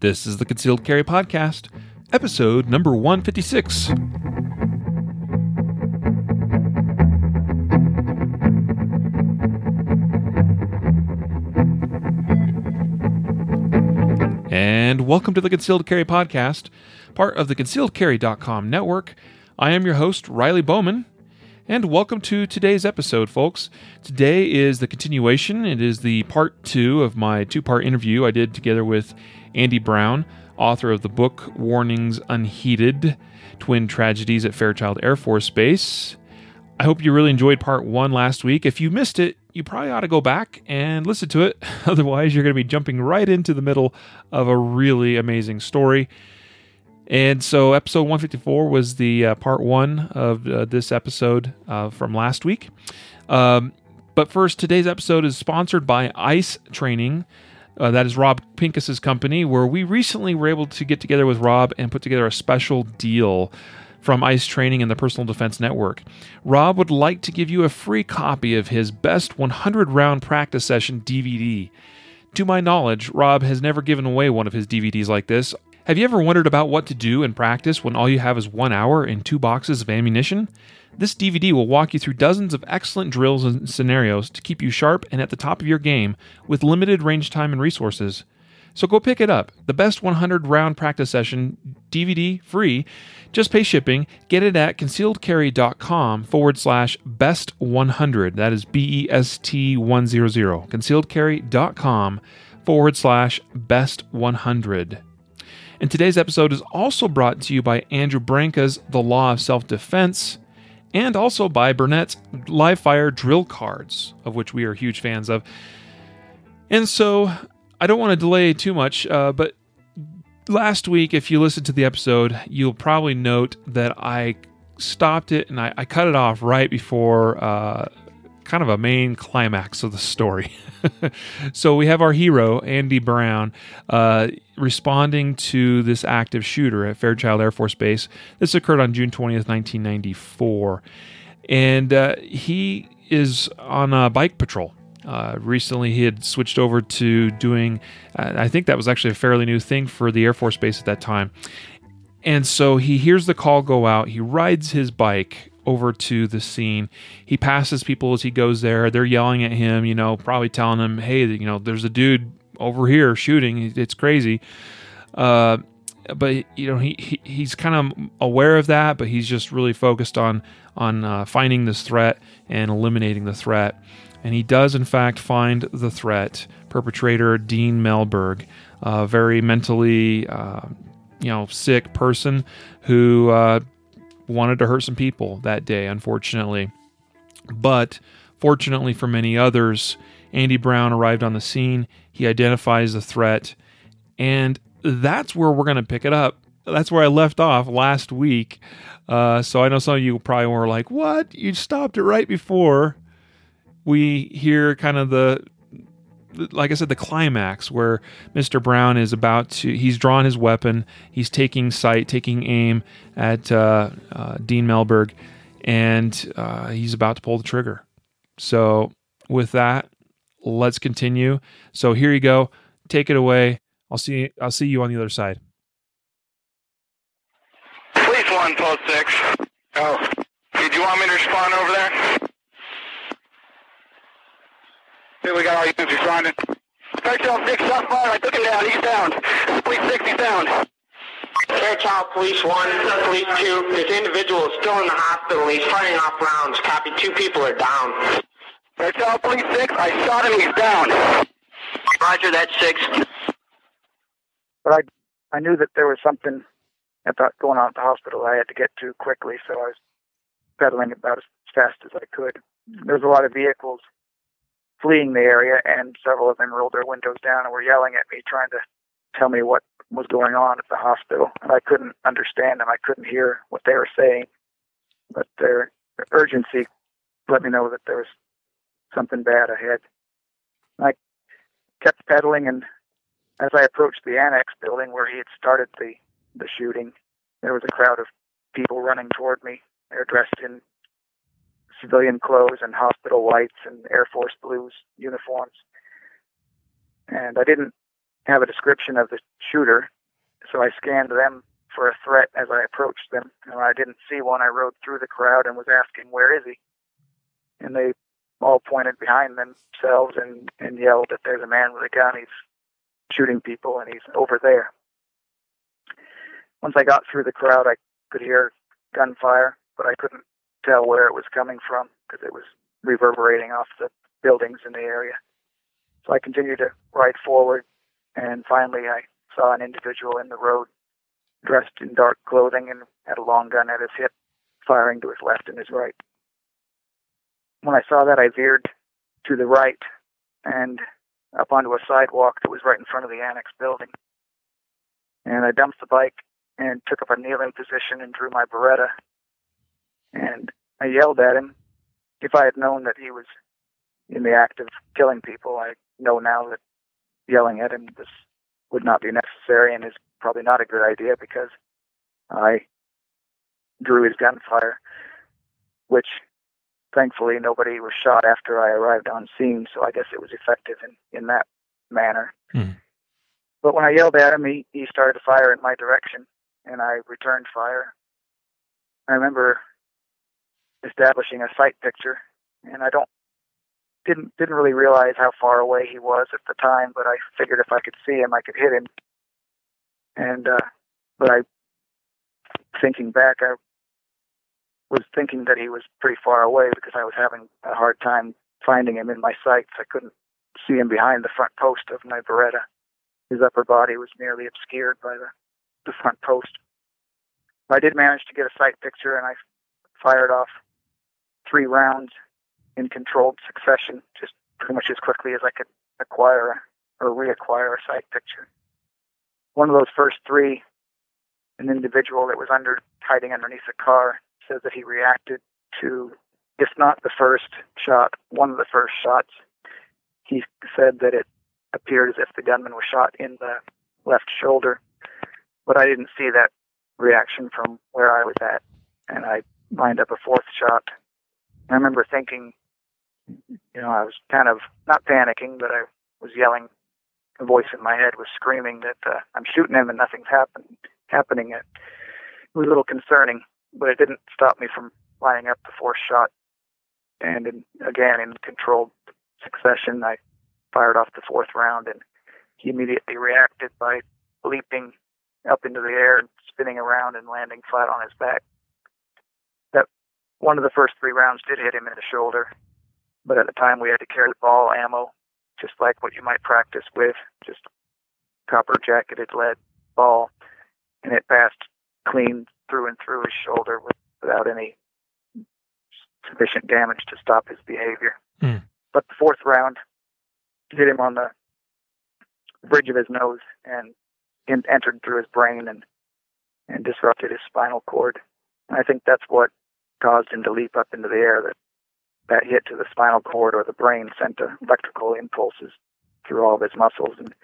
This is the Concealed Carry Podcast, episode number 156. And welcome to the Concealed Carry Podcast, part of the concealedcarry.com network. I am your host, Riley Bowman, and welcome to today's episode, folks. Today is the continuation. It is the part two of my two part interview I did together with Andy Brown, author of the book Warnings Unheeded Twin Tragedies at Fairchild Air Force Base. I hope you really enjoyed part one last week. If you missed it, you probably ought to go back and listen to it. Otherwise, you're going to be jumping right into the middle of a really amazing story. And so, episode 154 was the uh, part one of uh, this episode uh, from last week. Um, but first, today's episode is sponsored by ICE Training. Uh, that is Rob Pincus's company, where we recently were able to get together with Rob and put together a special deal from ICE Training and the Personal Defense Network. Rob would like to give you a free copy of his best 100 round practice session DVD. To my knowledge, Rob has never given away one of his DVDs like this. Have you ever wondered about what to do in practice when all you have is one hour and two boxes of ammunition? This DVD will walk you through dozens of excellent drills and scenarios to keep you sharp and at the top of your game with limited range time and resources. So go pick it up. The best 100 round practice session DVD free. Just pay shipping. Get it at concealedcarry.com forward slash best 100. That is B E S T 100. Concealedcarry.com forward slash best 100. And today's episode is also brought to you by Andrew Branca's The Law of Self Defense and also by Burnett's Live Fire drill cards, of which we are huge fans of. And so I don't want to delay too much, uh, but last week, if you listened to the episode, you'll probably note that I stopped it and I, I cut it off right before uh, kind of a main climax of the story. so we have our hero, Andy Brown, uh, responding to this active shooter at Fairchild Air Force Base. This occurred on June 20th, 1994. And uh, he is on a bike patrol. Uh, recently, he had switched over to doing, uh, I think that was actually a fairly new thing for the Air Force Base at that time. And so he hears the call go out. He rides his bike over to the scene. He passes people as he goes there. They're yelling at him, you know, probably telling him, "Hey, you know, there's a dude over here shooting. It's crazy." Uh, but you know, he, he he's kind of aware of that, but he's just really focused on on uh, finding this threat and eliminating the threat. And he does, in fact, find the threat. Perpetrator Dean Mellberg, a very mentally, uh, you know, sick person who uh, wanted to hurt some people that day, unfortunately. But fortunately for many others, Andy Brown arrived on the scene. He identifies the threat, and that's where we're going to pick it up. That's where I left off last week. Uh, so I know some of you probably were like, "What? You stopped it right before." We hear kind of the like I said, the climax where Mr. Brown is about to, he's drawn his weapon, he's taking sight, taking aim at uh, uh, Dean Mellberg, and uh, he's about to pull the trigger. So, with that, let's continue. So, here you go. Take it away. I'll see. I'll see you on the other side. Police one, post six. Oh, did you want me to respond over there? Here we got all units responding. Fairchild 6 shot fire. I took him down. He's down. Police 6, he's down. Fairchild Police 1, Police 2. This individual is still in the hospital. He's firing off rounds. Copy. Two people are down. Fairchild Police 6, I shot him. He's down. Roger, that's 6. But I, I knew that there was something at the, going on at the hospital I had to get to quickly, so I was pedaling about as fast as I could. There was a lot of vehicles fleeing the area, and several of them rolled their windows down and were yelling at me, trying to tell me what was going on at the hospital. And I couldn't understand them. I couldn't hear what they were saying, but their urgency let me know that there was something bad ahead. I kept pedaling, and as I approached the annex building where he had started the the shooting, there was a crowd of people running toward me. They're dressed in civilian clothes and hospital whites and Air Force blues uniforms. And I didn't have a description of the shooter, so I scanned them for a threat as I approached them. And when I didn't see one, I rode through the crowd and was asking, "Where is he?" And they all pointed behind themselves and, and yelled that there's a man with a gun. He's shooting people, and he's over there. Once I got through the crowd, I could hear gunfire, but I couldn't tell where it was coming from because it was reverberating off the buildings in the area. So I continued to ride forward, and finally I saw an individual in the road dressed in dark clothing and had a long gun at his hip, firing to his left and his right. When I saw that, I veered to the right and up onto a sidewalk that was right in front of the annex building. And I dumped the bike and took up a kneeling position and drew my Beretta. And I yelled at him. If I had known that he was in the act of killing people, I know now that yelling at him this would not be necessary and is probably not a good idea because I drew his gunfire, which thankfully nobody was shot after I arrived on scene, so I guess it was effective in, in that manner. Mm. But when I yelled at him, he, he started to fire in my direction, and I returned fire. I remember establishing a sight picture, and I don't didn't didn't really realize how far away he was at the time, but I figured if I could see him, I could hit him. And uh, but I, thinking back, I was thinking that he was pretty far away because I was having a hard time finding him in my sights. I couldn't see him behind the front post of my Beretta. His upper body was nearly obscured by the, the front post. I did manage to get a sight picture, and I fired off three rounds in controlled succession, just pretty much as quickly as I could acquire or reacquire a sight picture. One of those first three, an individual that was under hiding underneath a car, says that he reacted to, if not the first shot, one of the first shots. He said that it appeared as if the gunman was shot in the left shoulder, but I didn't see that reaction from where I was at, and I lined up a fourth shot. I remember thinking, you know, I was kind of not panicking, but I was yelling. A voice in my head was screaming that uh, I'm shooting him and nothing's happen- happening. It was a little concerning, but it didn't stop me from lining up the fourth shot. And in, again, in controlled succession, I fired off the fourth round, and he immediately reacted by leaping up into the air and spinning around and landing flat on his back. One of the first three rounds did hit him in the shoulder, but at the time we had to carry ball ammo, just like what you might practice with, just copper jacketed lead ball, and it passed clean through and through his shoulder without any sufficient damage to stop his behavior. Mm. But the fourth round hit him on the bridge of his nose and in, entered through his brain and and disrupted his spinal cord. And I think that's what caused him to leap up into the air. That that hit to the spinal cord or the brain sent electrical impulses through all of his muscles and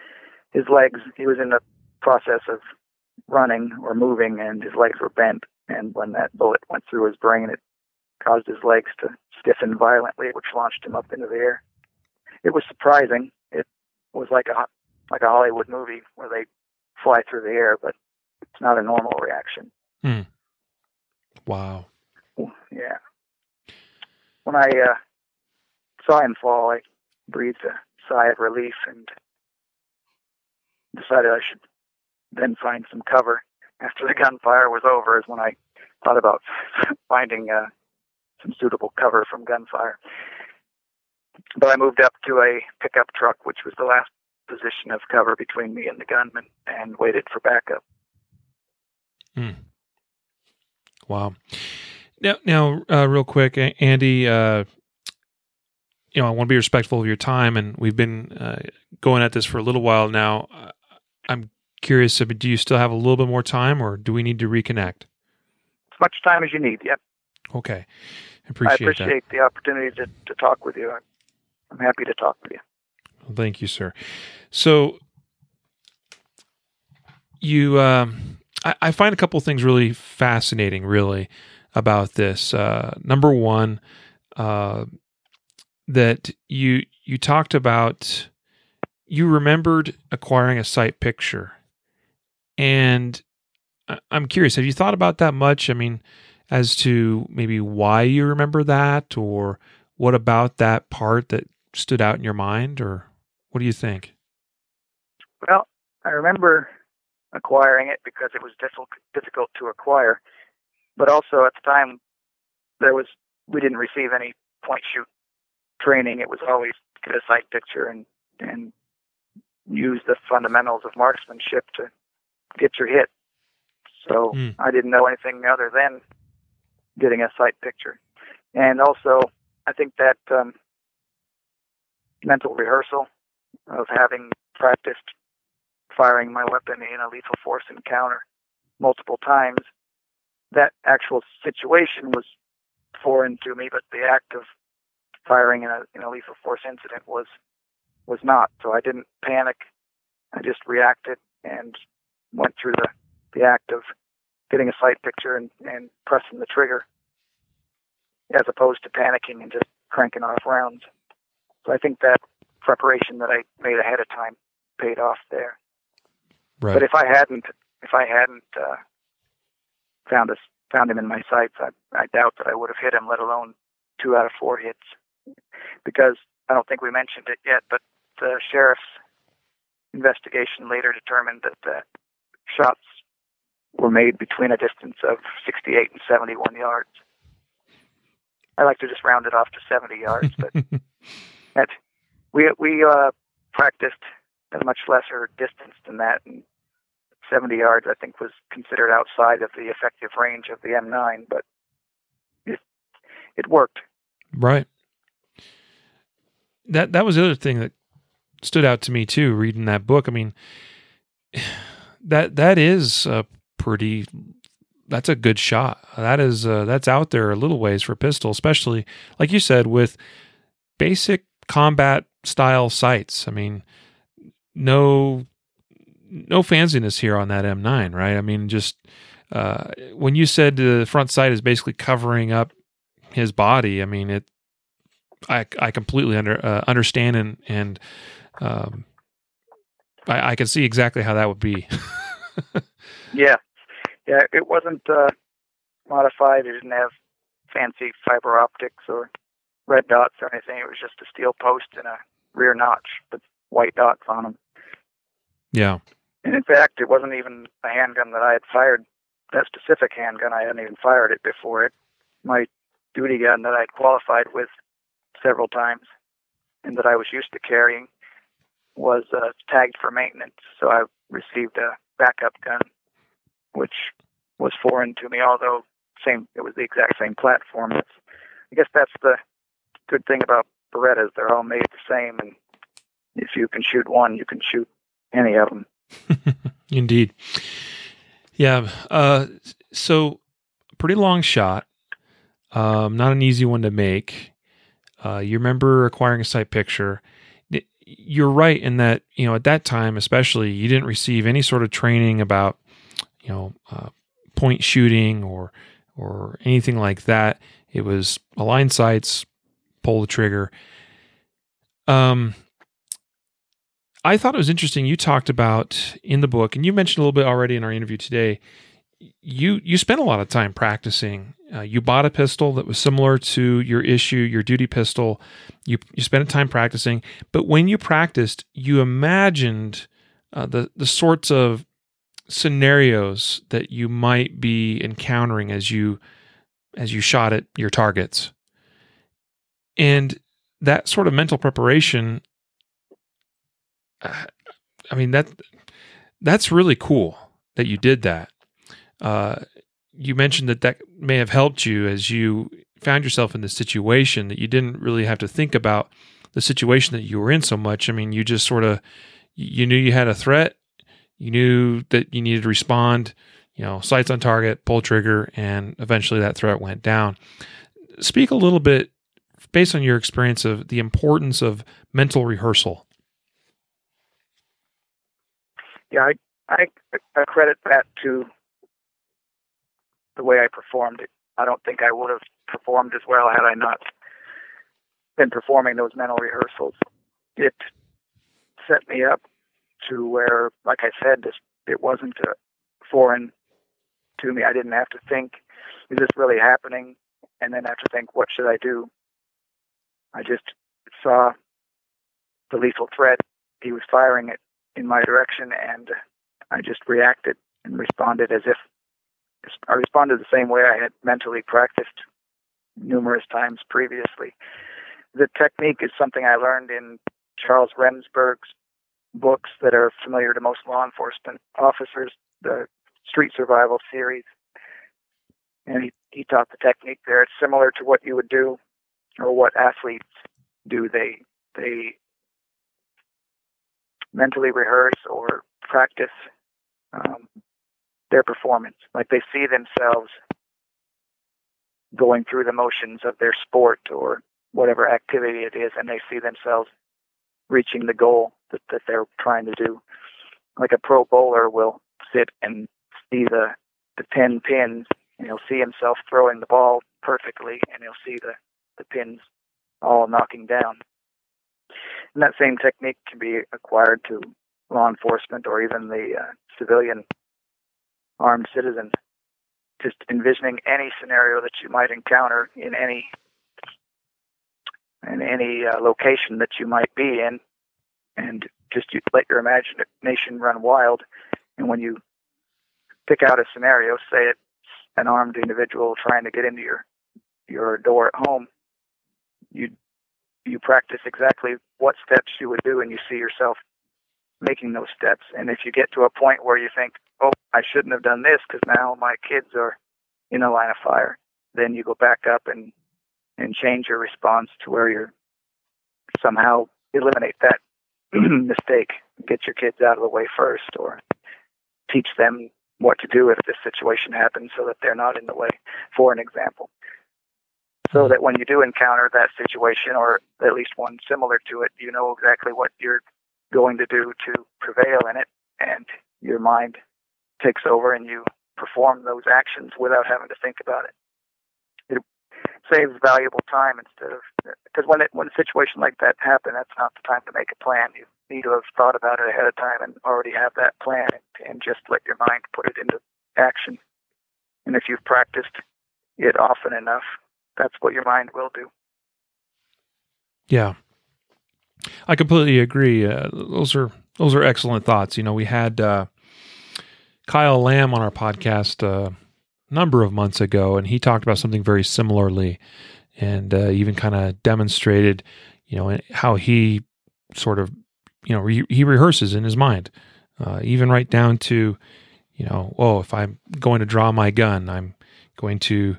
his legs. He was in the process of running or moving, and his legs were bent. And when that bullet went through his brain, it caused his legs to stiffen violently, which launched him up into the air. It was surprising. It was like a like a Hollywood movie where they fly through the air, but it's not a normal reaction. Hmm. Wow. Yeah. When I uh, saw him fall, I breathed a sigh of relief and decided I should then find some cover. After the gunfire was over, is when I thought about finding uh, some suitable cover from gunfire. But I moved up to a pickup truck, which was the last position of cover between me and the gunman, and waited for backup. Mm. Wow. Now, now, uh, real quick, Andy. Uh, you know, I want to be respectful of your time, and we've been uh, going at this for a little while now. I'm curious. Do you still have a little bit more time, or do we need to reconnect? As much time as you need. Yep. Okay. I appreciate, I appreciate that. the opportunity to, to talk with you. I'm happy to talk with you. Well, thank you, sir. So, you, um, I, I, find a couple things really fascinating, really, about this. Uh, number one, uh, that you you talked about you remembered acquiring a sight picture. And I'm curious, have you thought about that much? I mean, as to maybe why you remember that or what about that part that stood out in your mind or what do you think? Well, I remember acquiring it because it was difficult to acquire, but also at the time there was we didn't receive any point shoot training. It was always get a sight picture and and use the fundamentals of marksmanship to get your hit. So mm. I didn't know anything other than getting a sight picture, and also I think that um, mental rehearsal of having practiced firing my weapon in a lethal force encounter multiple times. That actual situation was foreign to me, but the act of firing in a, in a lethal force incident was was not. So I didn't panic. I just reacted and went through the, the act of getting a sight picture and, and pressing the trigger as opposed to panicking and just cranking off rounds. So I think that preparation that I made ahead of time paid off there. Right. But if I hadn't, if I hadn't uh, found us found him in my sights, I, I doubt that I would have hit him, let alone two out of four hits. Because I don't think we mentioned it yet, but the sheriff's investigation later determined that the shots were made between a distance of 68 and 71 yards. I like to just round it off to 70 yards, but that we we uh, practiced at a much lesser distance than that, and 70 yards I think was considered outside of the effective range of the M9, but it it worked. Right. That that was the other thing that stood out to me too reading that book. I mean, that that is a pretty that's a good shot. That is uh, that's out there a little ways for pistol, especially like you said with basic combat style sights. I mean, no no fanciness here on that M9, right? I mean, just uh, when you said the front sight is basically covering up his body, I mean it. I I completely under uh, understand and and um, I, I can see exactly how that would be. yeah, yeah, it wasn't uh, modified. It didn't have fancy fiber optics or red dots or anything. It was just a steel post and a rear notch with white dots on them. Yeah. And in fact, it wasn't even a handgun that I had fired. That specific handgun, I hadn't even fired it before it. My duty gun that I'd qualified with several times and that I was used to carrying was uh, tagged for maintenance. So I received a backup gun, which was foreign to me, although same it was the exact same platform. It's, I guess that's the good thing about Berettas. They're all made the same, and if you can shoot one, you can shoot any of them. Indeed. Yeah. Uh, so, pretty long shot. Um, not an easy one to make. Uh, you remember acquiring a sight picture. You're right in that you know at that time, especially, you didn't receive any sort of training about you know uh, point shooting or or anything like that. It was align sights, pull the trigger. Um, I thought it was interesting. You talked about in the book, and you mentioned a little bit already in our interview today. You you spent a lot of time practicing. Uh, you bought a pistol that was similar to your issue, your duty pistol. You you spent time practicing, but when you practiced, you imagined uh, the the sorts of scenarios that you might be encountering as you as you shot at your targets, and that sort of mental preparation I mean that that's really cool that you did that. Uh, you mentioned that that may have helped you as you found yourself in this situation that you didn't really have to think about the situation that you were in so much. I mean, you just sort of you knew you had a threat, you knew that you needed to respond. You know, sights on target, pull trigger, and eventually that threat went down. Speak a little bit based on your experience of the importance of mental rehearsal yeah, I, I, credit that to the way I performed it. I don't think I would have performed as well had I not been performing those mental rehearsals. It set me up to where, like I said, this it wasn't a foreign to me. I didn't have to think, is this really happening? And then have to think, what should I do? I just saw the lethal threat. He was firing it in my direction, and I just reacted and responded as if I responded the same way I had mentally practiced numerous times previously. The technique is something I learned in Charles Remsberg's books that are familiar to most law enforcement officers, the Street Survival series. And he, he taught the technique there. It's similar to what you would do or what athletes do. They they mentally rehearse or practice um, their performance. Like they see themselves going through the motions of their sport or whatever activity it is, and they see themselves reaching the goal that, that they're trying to do. Like a pro bowler will sit and see the the ten pins, and he'll see himself throwing the ball perfectly, and he'll see the the pins all knocking down. And that same technique can be acquired to law enforcement or even the uh, civilian armed citizens. Just envisioning any scenario that you might encounter in any in any uh, location that you might be in, and just you let your imagination run wild. And when you pick out a scenario, say it's an armed individual trying to get into your your door at home, you you practice exactly what steps you would do, and you see yourself making those steps. And if you get to a point where you think, "Oh, I shouldn't have done this because now my kids are in a line of fire," then you go back up and and change your response to where you're somehow eliminate that mistake, get your kids out of the way first, or teach them what to do if this situation happens so that they're not in the way, for an example. So that when you do encounter that situation, or at least one similar to it, you know exactly what you're going to do to prevail in it, and your mind takes over and you perform those actions without having to think about it It saves valuable time instead of because when when a situation like that happens, that's not the time to make a plan. You need to have thought about it ahead of time and already have that plan and, and just let your mind put it into action. And if you've practiced it often enough, that's what your mind will do. Yeah, I completely agree. Uh, those are those are excellent thoughts. You know, we had uh, Kyle Lamb on our podcast uh, number of months ago, and he talked about something very similarly, and uh, even kind of demonstrated, you know, how he sort of, you know, re- he rehearses in his mind, uh, even right down to, you know, oh, if I'm going to draw my gun, I'm going to,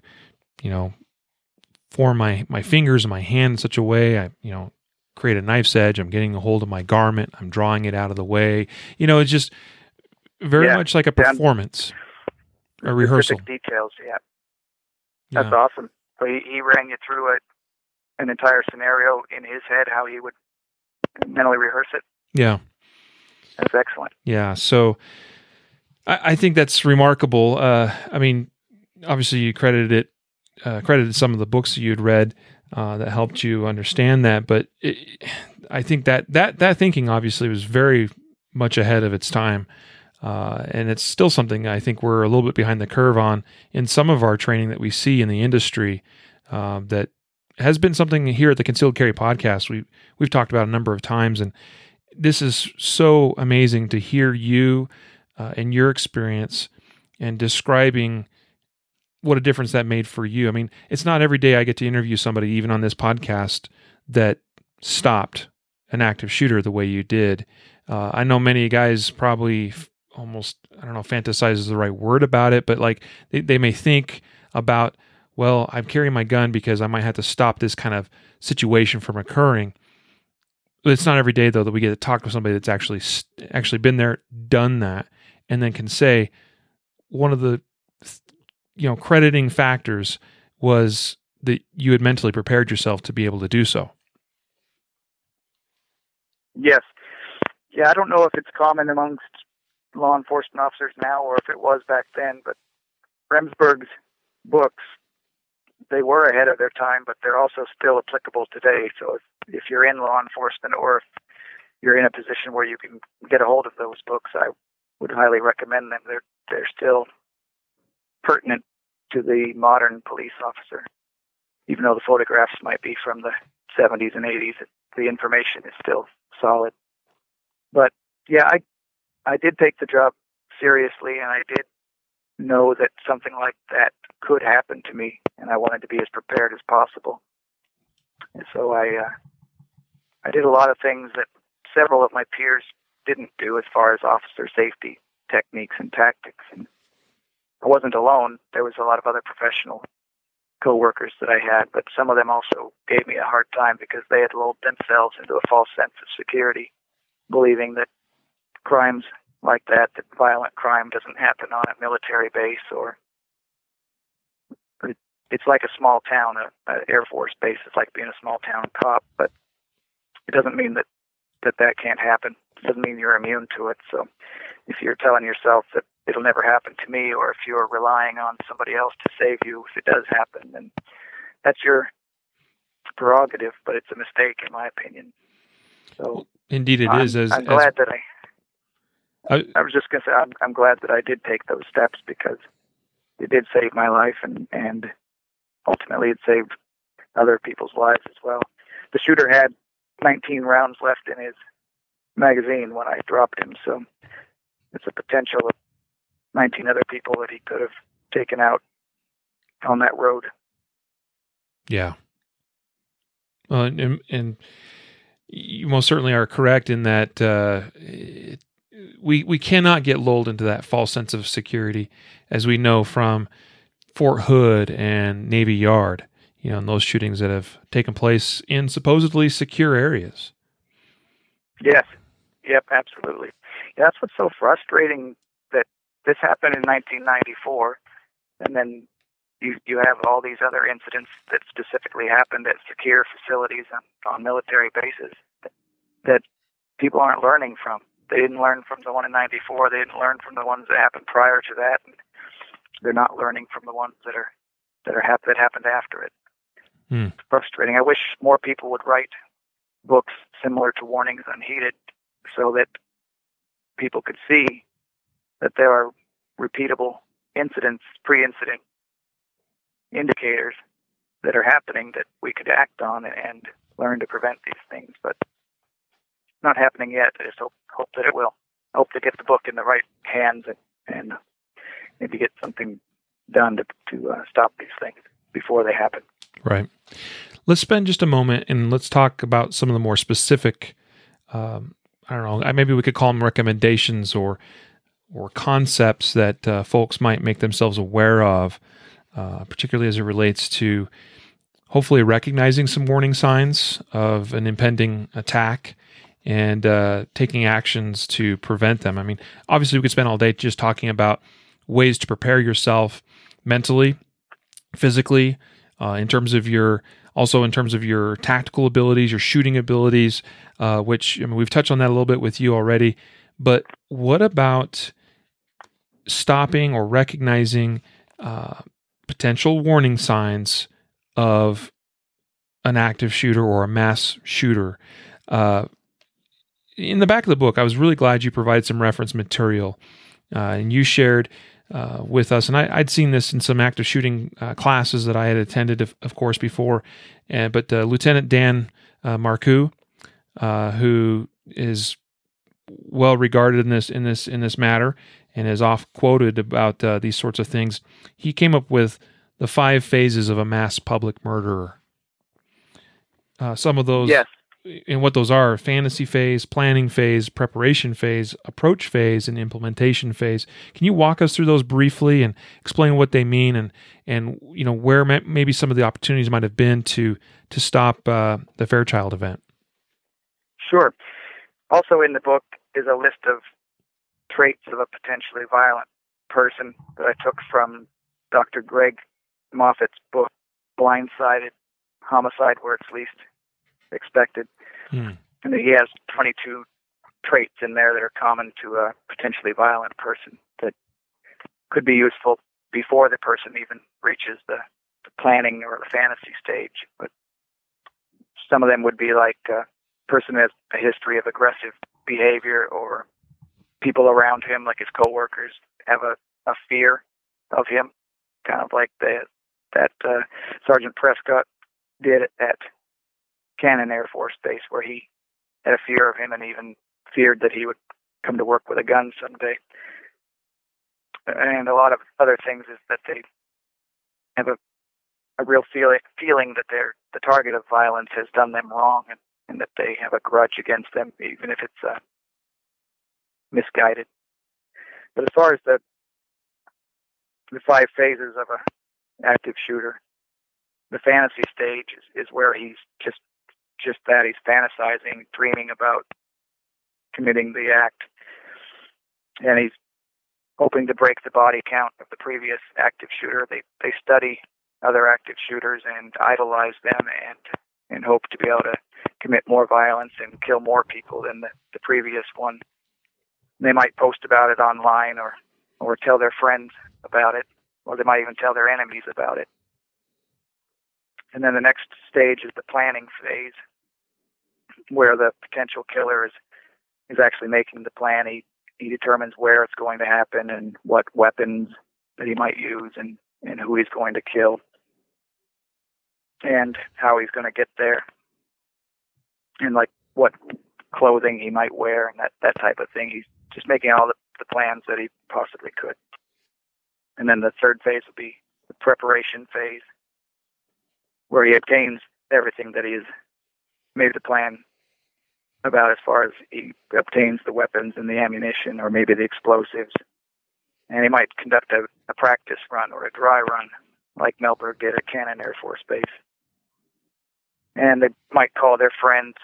you know, form my my fingers and my hand in such a way, I, you know, create a knife's edge. I'm getting a hold of my garment. I'm drawing it out of the way. You know, it's just very yeah. much like a performance a rehearsal. details. Yeah, that's yeah. awesome. So he, he ran you through it, an entire scenario in his head, how he would mentally rehearse it. Yeah, that's excellent. Yeah, so I, I think that's remarkable. Uh, I mean, obviously you credited it, uh, credited some of the books you'd read uh, that helped you understand that, but it, I think that that that thinking obviously was very much ahead of its time. Uh, and it's still something I think we're a little bit behind the curve on in some of our training that we see in the industry uh, that has been something here at the Concealed Carry podcast we we've talked about a number of times, and this is so amazing to hear you uh, and your experience and describing what a difference that made for you. I mean, it's not every day I get to interview somebody, even on this podcast, that stopped an active shooter the way you did. Uh, I know many guys probably almost I don't know fantasize is the right word about it, but like they, they may think about well I'm carrying my gun because I might have to stop this kind of situation from occurring. It's not every day though that we get to talk to somebody that's actually actually been there, done that, and then can say one of the you know crediting factors was that you had mentally prepared yourself to be able to do so. Yes. Yeah, I don't know if it's common amongst law enforcement officers now or if it was back then, but Remsberg's books, they were ahead of their time, but they're also still applicable today. So if, if you're in law enforcement or if you're in a position where you can get a hold of those books, I would highly recommend them. They're they're still pertinent to the modern police officer, even though the photographs might be from the 70s and 80s. The information is still solid. But yeah, I I did take the job seriously, and I did know that something like that could happen to me, and I wanted to be as prepared as possible. And so I uh, I did a lot of things that several of my peers didn't do as far as officer safety techniques and tactics. And I wasn't alone. There was a lot of other professional co-workers that I had, but some of them also gave me a hard time because they had lulled themselves into a false sense of security, believing that crimes like that, that violent crime doesn't happen on a military base or it's like a small town, a, a Air Force base. It's like being a small town cop, but it doesn't mean that that that can't happen. It doesn't mean you're immune to it. So if you're telling yourself that it'll never happen to me, or if you're relying on somebody else to save you if it does happen, then that's your prerogative. But it's a mistake, in my opinion. So indeed, it I'm, is. As I'm glad as, that I. I, I was just gonna say I'm, I'm glad that I did take those steps because it did save my life and and ultimately it saved other people's lives as well. The shooter had 19 rounds left in his magazine when I dropped him, so it's a potential of 19 other people that he could have taken out on that road. Yeah. Well, and, and you most certainly are correct in that uh, it, we we cannot get lulled into that false sense of security, as we know from Fort Hood and Navy Yard. You know, and those shootings that have taken place in supposedly secure areas. Yes. Yep. Absolutely. That's what's so frustrating this happened in 1994, and then you you have all these other incidents that specifically happened at secure facilities on, on military bases that, that people aren't learning from. They didn't learn from the one in '94. They didn't learn from the ones that happened prior to that. And they're not learning from the ones that are that are hap- that happened after it. Hmm. It's frustrating. I wish more people would write books similar to Warnings Unheeded, so that people could see that there are repeatable incidents, pre-incident indicators that are happening that we could act on and learn to prevent these things. But it's not happening yet. I just hope hope that it will. I hope to get the book in the right hands and, and maybe get something done to to uh, stop these things before they happen. Right. Let's spend just a moment and let's talk about some of the more specific. Um, I don't know. Maybe we could call them recommendations or or concepts that uh, folks might make themselves aware of, uh, particularly as it relates to hopefully recognizing some warning signs of an impending attack and uh, taking actions to prevent them. I mean, obviously, we could spend all day just talking about ways to prepare yourself mentally, physically, uh, in terms of your also in terms of your tactical abilities, your shooting abilities, uh, which I mean, we've touched on that a little bit with you already. But what about stopping or recognizing uh, potential warning signs of an active shooter or a mass shooter? Uh, in the back of the book, I was really glad you provided some reference material, uh, and you shared uh, with us. And I, would seen this in some active shooting uh, classes that I had attended, of, of course, before. And but uh, Lieutenant Dan uh, Marcou, uh, who is well regarded in this in this in this matter and is oft quoted about uh, these sorts of things, he came up with the five phases of a mass public murderer. some of those yes and what those are fantasy phase, planning phase, preparation phase, approach phase, and implementation phase. Can you walk us through those briefly and explain what they mean and and you know where maybe some of the opportunities might have been to to stop uh, the Fairchild event? Sure. Also in the book is a list of traits of a potentially violent person that I took from Dr. Greg Moffatt's book, Blindsided Homicide Where It's Least expected. Mm. And he has 22 traits in there that are common to a potentially violent person that could be useful before the person even reaches the, the planning or the fantasy stage. But some of them would be like a person has a history of aggressive behavior or people around him, like his coworkers, have a, a fear of him, kind of like the, that uh, Sergeant Prescott did at Cannon Air Force Base, where he had a fear of him and even feared that he would come to work with a gun someday. And a lot of other things is that they have a a real feeling feeling that they're the target of violence has done them wrong and, and that they have a grudge against them, even if it's uh, misguided. But as far as the the five phases of a active shooter, the fantasy stage is, is where he's just just that he's fantasizing, dreaming about committing the act, and he's hoping to break the body count of the previous active shooter. They they study other active shooters and idolize them and and hope to be able to commit more violence and kill more people than the, the previous one. They might post about it online or or tell their friends about it, or they might even tell their enemies about it. And then the next stage is the planning phase, where the potential killer is is actually making the plan. He he determines where it's going to happen and what weapons that he might use and and who he's going to kill and how he's going to get there and like what clothing he might wear and that that type of thing. He's just making all the, the plans that he possibly could. And then the third phase will be the preparation phase, where he obtains everything that he's made the plan about as far as he obtains the weapons and the ammunition or maybe the explosives. And he might conduct a, a practice run or a dry run like Mellberg did at Cannon Air Force Base. And they might call their friends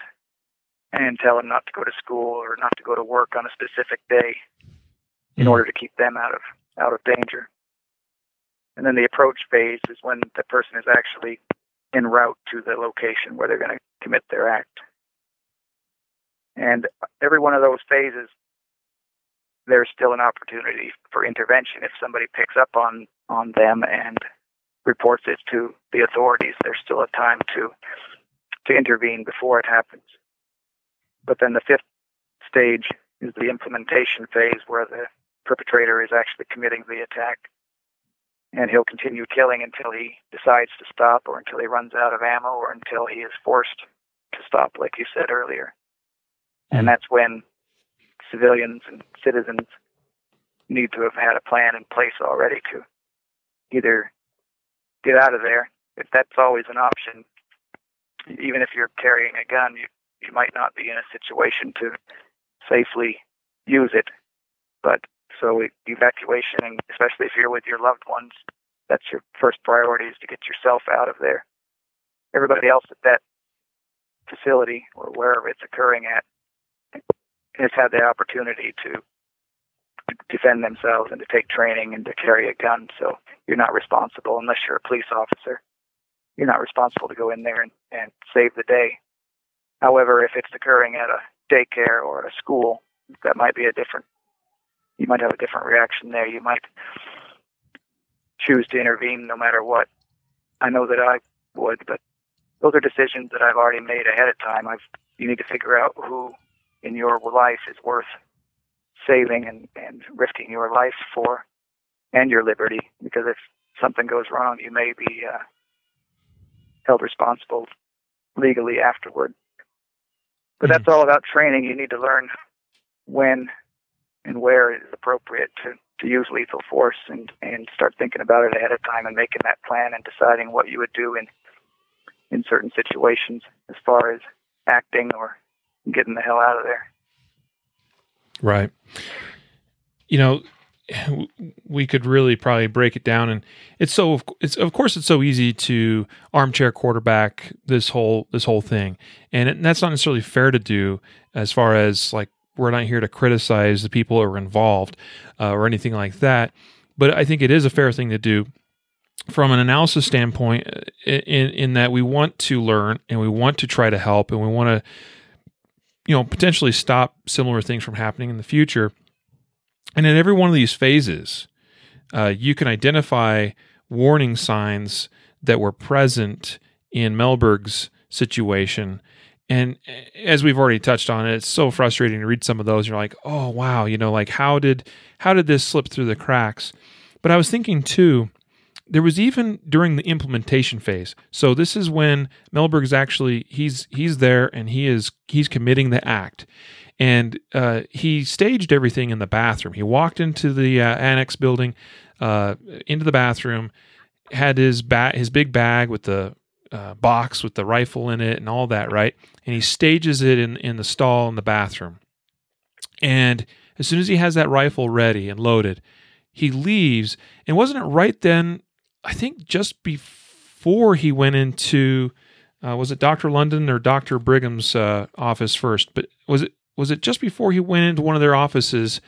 and tell them not to go to school or not to go to work on a specific day in Mhm. order to keep them out of out of danger. And then the approach phase is when the person is actually en route to the location where they're going to commit their act. And every one of those phases, there's still an opportunity for intervention. If somebody picks up on on them and reports it to the authorities, there's still a time to to intervene before it happens. But then the fifth stage is the implementation phase where the perpetrator is actually committing the attack. And he'll continue killing until he decides to stop or until he runs out of ammo or until he is forced to stop, like you said earlier. And that's when civilians and citizens need to have had a plan in place already to either get out of there, if that's always an option. Even if you're carrying a gun, you, you might not be in a situation to safely use it. But so evacuation, and especially if you're with your loved ones, that's your first priority is to get yourself out of there. Everybody else at that facility or wherever it's occurring at has had the opportunity to defend themselves and to take training and to carry a gun. So you're not responsible unless you're a police officer. You're not responsible to go in there and, and save the day. However, if it's occurring at a daycare or a school, that might be a different. You might have a different reaction there. You might choose to intervene no matter what. I know that I would, but those are decisions that I've already made ahead of time. I've you need to figure out who in your life is worth saving and, and risking your life for and your liberty because if something goes wrong you may be uh, held responsible legally afterward but that's hmm. all about training you need to learn when and where it is appropriate to, to use lethal force and, and start thinking about it ahead of time and making that plan and deciding what you would do in in certain situations as far as acting or getting the hell out of there. Right. You know, we could really probably break it down, and it's so it's of course it's so easy to armchair quarterback this whole this whole thing, and it, that's not necessarily fair to do as far as like we're not here to criticize the people who are involved uh, or anything like that, but I think it is a fair thing to do from an analysis standpoint uh, in in that we want to learn and we want to try to help and we want to you know potentially stop similar things from happening in the future and in every one of these phases uh, you can identify warning signs that were present in Mellberg's situation and as we've already touched on, it's so frustrating to read some of those. You're like, oh wow, you know, like how did how did this slip through the cracks? But I was thinking too, there was even during the implementation phase. So this is when Mellberg's actually he's he's there and he is he's committing the act, and uh, he staged everything in the bathroom. He walked into the uh, annex building, uh, into the bathroom, had his ba- his big bag with the uh, box with the rifle in it and all that, right? And he stages it in in the stall in the bathroom. And as soon as he has that rifle ready and loaded, he leaves. And wasn't it right then? I think just before he went into, uh, was it Doctor London or Doctor Brigham's uh, office first? But was it was it just before he went into one of their offices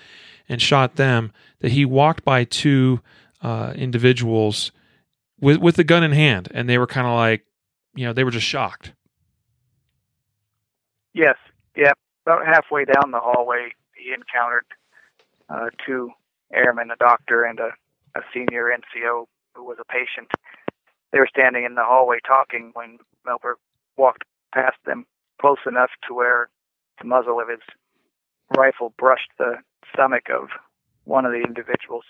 and shot them that he walked by two uh, individuals with with the gun in hand, and they were kind of like, you know, they were just shocked. Yes. Yep. About halfway down the hallway, he encountered uh, two airmen, a doctor, and a, a senior NCO who was a patient. They were standing in the hallway talking when Mellberg walked past them close enough to where the muzzle of his rifle brushed the stomach of one of the individuals.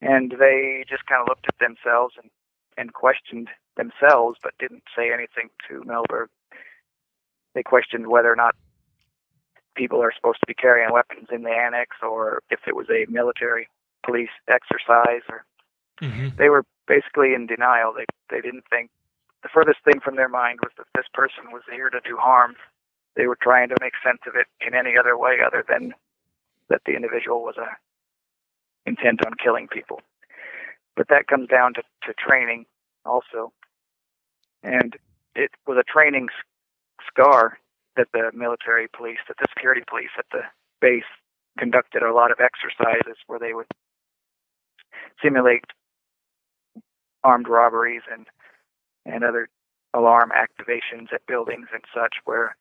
And they just kind of looked at themselves and, and questioned themselves, but didn't say anything to Mellberg. They questioned whether or not people are supposed to be carrying weapons in the annex or if it was a military police exercise or mm-hmm. they were basically in denial. They they didn't think the furthest thing from their mind was that this person was here to do harm. They were trying to make sense of it in any other way other than that the individual was a intent on killing people. But that comes down to, to training also. And it was a training scar that the military police, that the security police at the base conducted a lot of exercises where they would simulate armed robberies and and other alarm activations at buildings and such where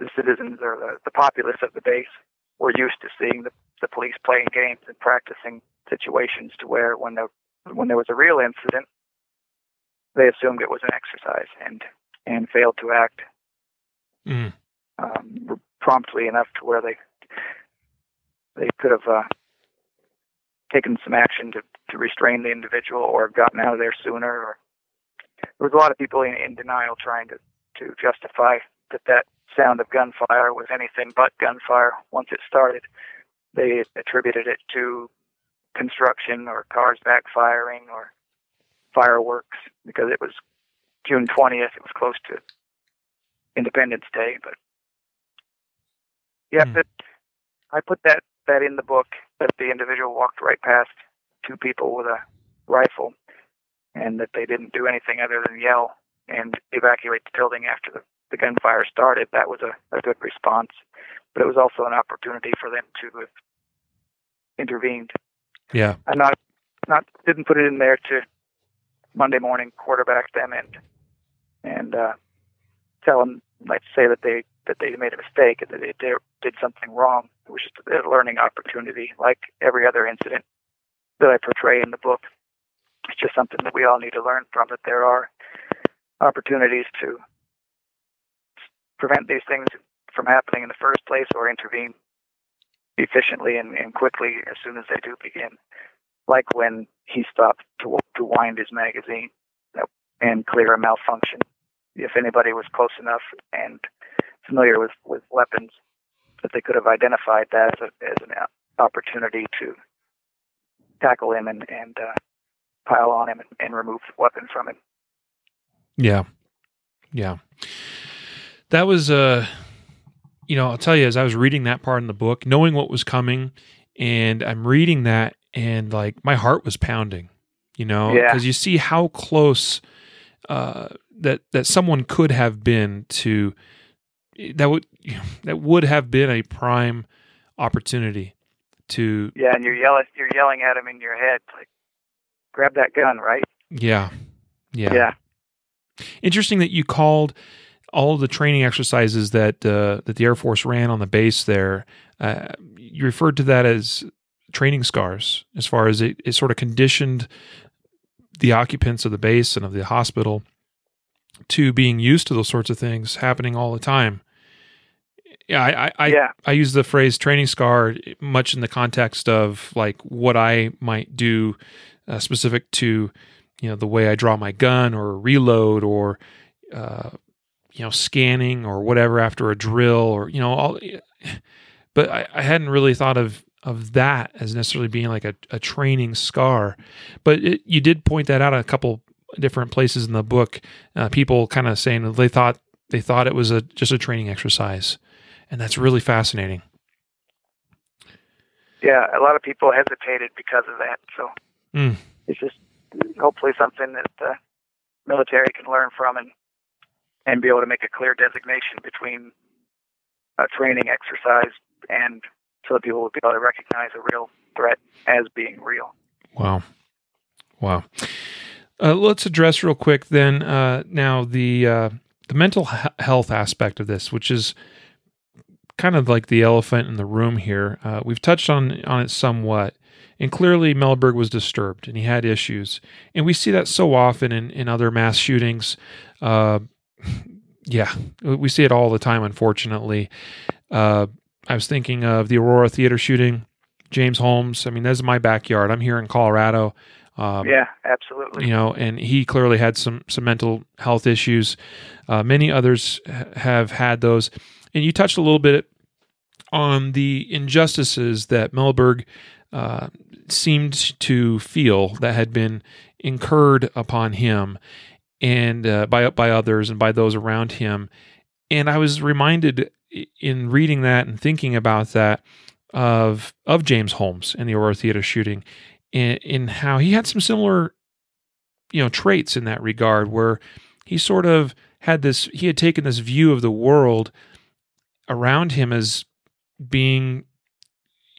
the citizens or the, the populace of the base were used to seeing the, the police playing games and practicing situations to where when the when there was a real incident they assumed it was an exercise and and failed to act mm. um, promptly enough to where they they could have uh, taken some action to, to restrain the individual or gotten out of there sooner. Or there was a lot of people in, in denial trying to to justify that that sound of gunfire was anything but gunfire once it started. They attributed it to construction or cars backfiring or fireworks because it was June 20th. It was close to Independence Day, but yeah, mm. I put that that in the book that the individual walked right past two people with a rifle, and that they didn't do anything other than yell and evacuate the building after the, the gunfire started. That was a, a good response, but it was also an opportunity for them to have intervened. Yeah, I not not didn't put it in there to Monday morning quarterback them and and uh, tell them, like, say that they that they made a mistake and that they did, did something wrong. It was just a learning opportunity, like every other incident that I portray in the book. It's just something that we all need to learn from. That there are opportunities to prevent these things from happening in the first place or intervene efficiently and, and quickly as soon as they do begin. Like when he stopped to to wind his magazine and clear a malfunction. If anybody was close enough and familiar with, with weapons, that they could have identified that as, a, as an opportunity to tackle him and, and uh, pile on him and, and remove the weapon from him. Yeah. Yeah. That was, uh, you know, I'll tell you, as I was reading that part in the book, knowing what was coming, and I'm reading that, and like my heart was pounding, you know, because yeah. you see how close uh, that that someone could have been to that would that would have been a prime opportunity to yeah and you're yelling you're yelling at him in your head like grab that gun right? Yeah. Yeah. Yeah. Interesting that you called all the training exercises that uh, that the Air Force ran on the base there. Uh, you referred to that as training scars, as far as it, it sort of conditioned the occupants of the base and of the hospital to being used to those sorts of things happening all the time. Yeah, I I, I, I use the phrase training scar much in the context of like what I might do uh, specific to you know the way I draw my gun or reload or uh, you know scanning or whatever after a drill or you know all. But I, I hadn't really thought of of that as necessarily being like a, a training scar. But it, you did point that out a couple different places in the book. Uh, people kind of saying they thought they thought it was a just a training exercise, and that's really fascinating. Yeah, a lot of people hesitated because of that. So Mm. it's just hopefully something that the military can learn from and and be able to make a clear designation between a training exercise and so that people will be able to recognize a real threat as being real. Wow, wow. Uh, let's address real quick then uh, now the uh, the mental he- health aspect of this, which is kind of like the elephant in the room here. Uh, we've touched on on it somewhat, and clearly Mellberg was disturbed and he had issues, and we see that so often in in other mass shootings. Yeah, we see it all the time, unfortunately. Uh, I was thinking of the Aurora Theater shooting, James Holmes. I mean, that's my backyard. I'm here in Colorado. Um, yeah, absolutely. you know, and he clearly had some some mental health issues. Uh, many others ha- have had those, and you touched a little bit on the injustices that Mellberg uh, seemed to feel that had been incurred upon him and uh, by by others and by those around him. And I was reminded in reading that and thinking about that of of James Holmes and the Aurora Theater shooting in, in how he had some similar you know traits in that regard where he sort of had this he had taken this view of the world around him as being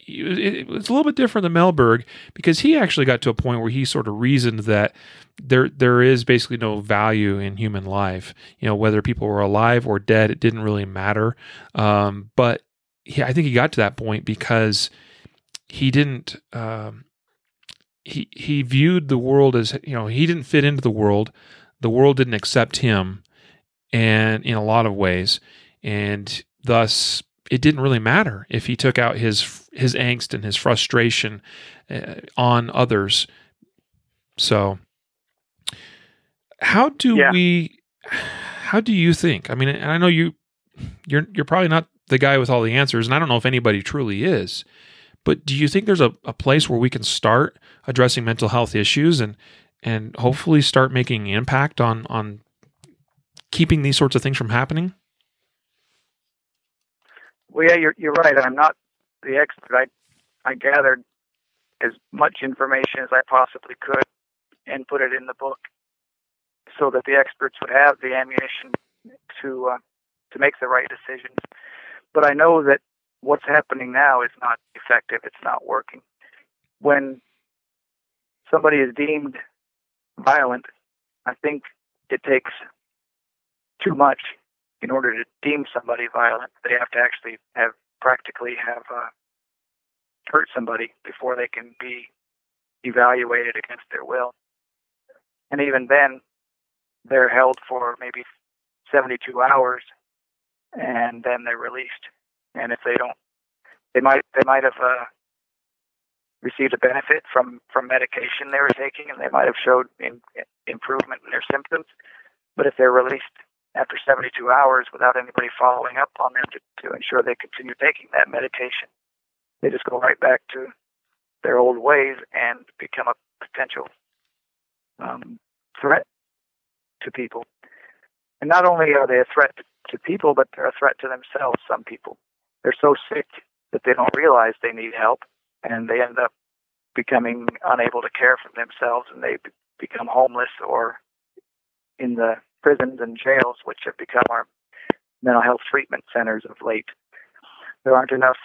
it, was a little bit different than Mellberg because he actually got to a point where he sort of reasoned that there there is basically no value in human life. You know, whether people were alive or dead, it didn't really matter. Um, but he, I think he got to that point because he didn't. Um, he he viewed the world as you know he didn't fit into the world. The world didn't accept him, and in a lot of ways, and thus it didn't really matter if he took out his his angst and his frustration uh, on others. So, how do Yeah. we? How do you think? I mean, and I know you you're you're probably not the guy with all the answers, and I don't know if anybody truly is. But do you think there's a, a place where we can start addressing mental health issues and and hopefully start making an impact on on keeping these sorts of things from happening? Well, yeah, you're you're right. I'm not the expert. I I gathered as much information as I possibly could and put it in the book, so that the experts would have the ammunition to uh, to make the right decisions. But I know that what's happening now is not effective. It's not working. When somebody is deemed violent, I think it takes too much in order to deem somebody violent, they have to actually have practically have uh, hurt somebody before they can be evaluated against their will. And even then, they're held for maybe 72 hours, and then they're released. And if they don't, they might they might have uh, received a benefit from from medication they were taking, and they might have showed in, improvement in their symptoms. But if they're released after 72 hours without anybody following up on them to, to ensure they continue taking that medication. They just go right back to their old ways and become a potential um, threat to people. And not only are they a threat to people, but they're a threat to themselves. Some people they're so sick that they don't realize they need help, and they end up becoming unable to care for themselves, and they be- become homeless or in the prisons and jails, which have become our mental health treatment centers of late. There aren't enough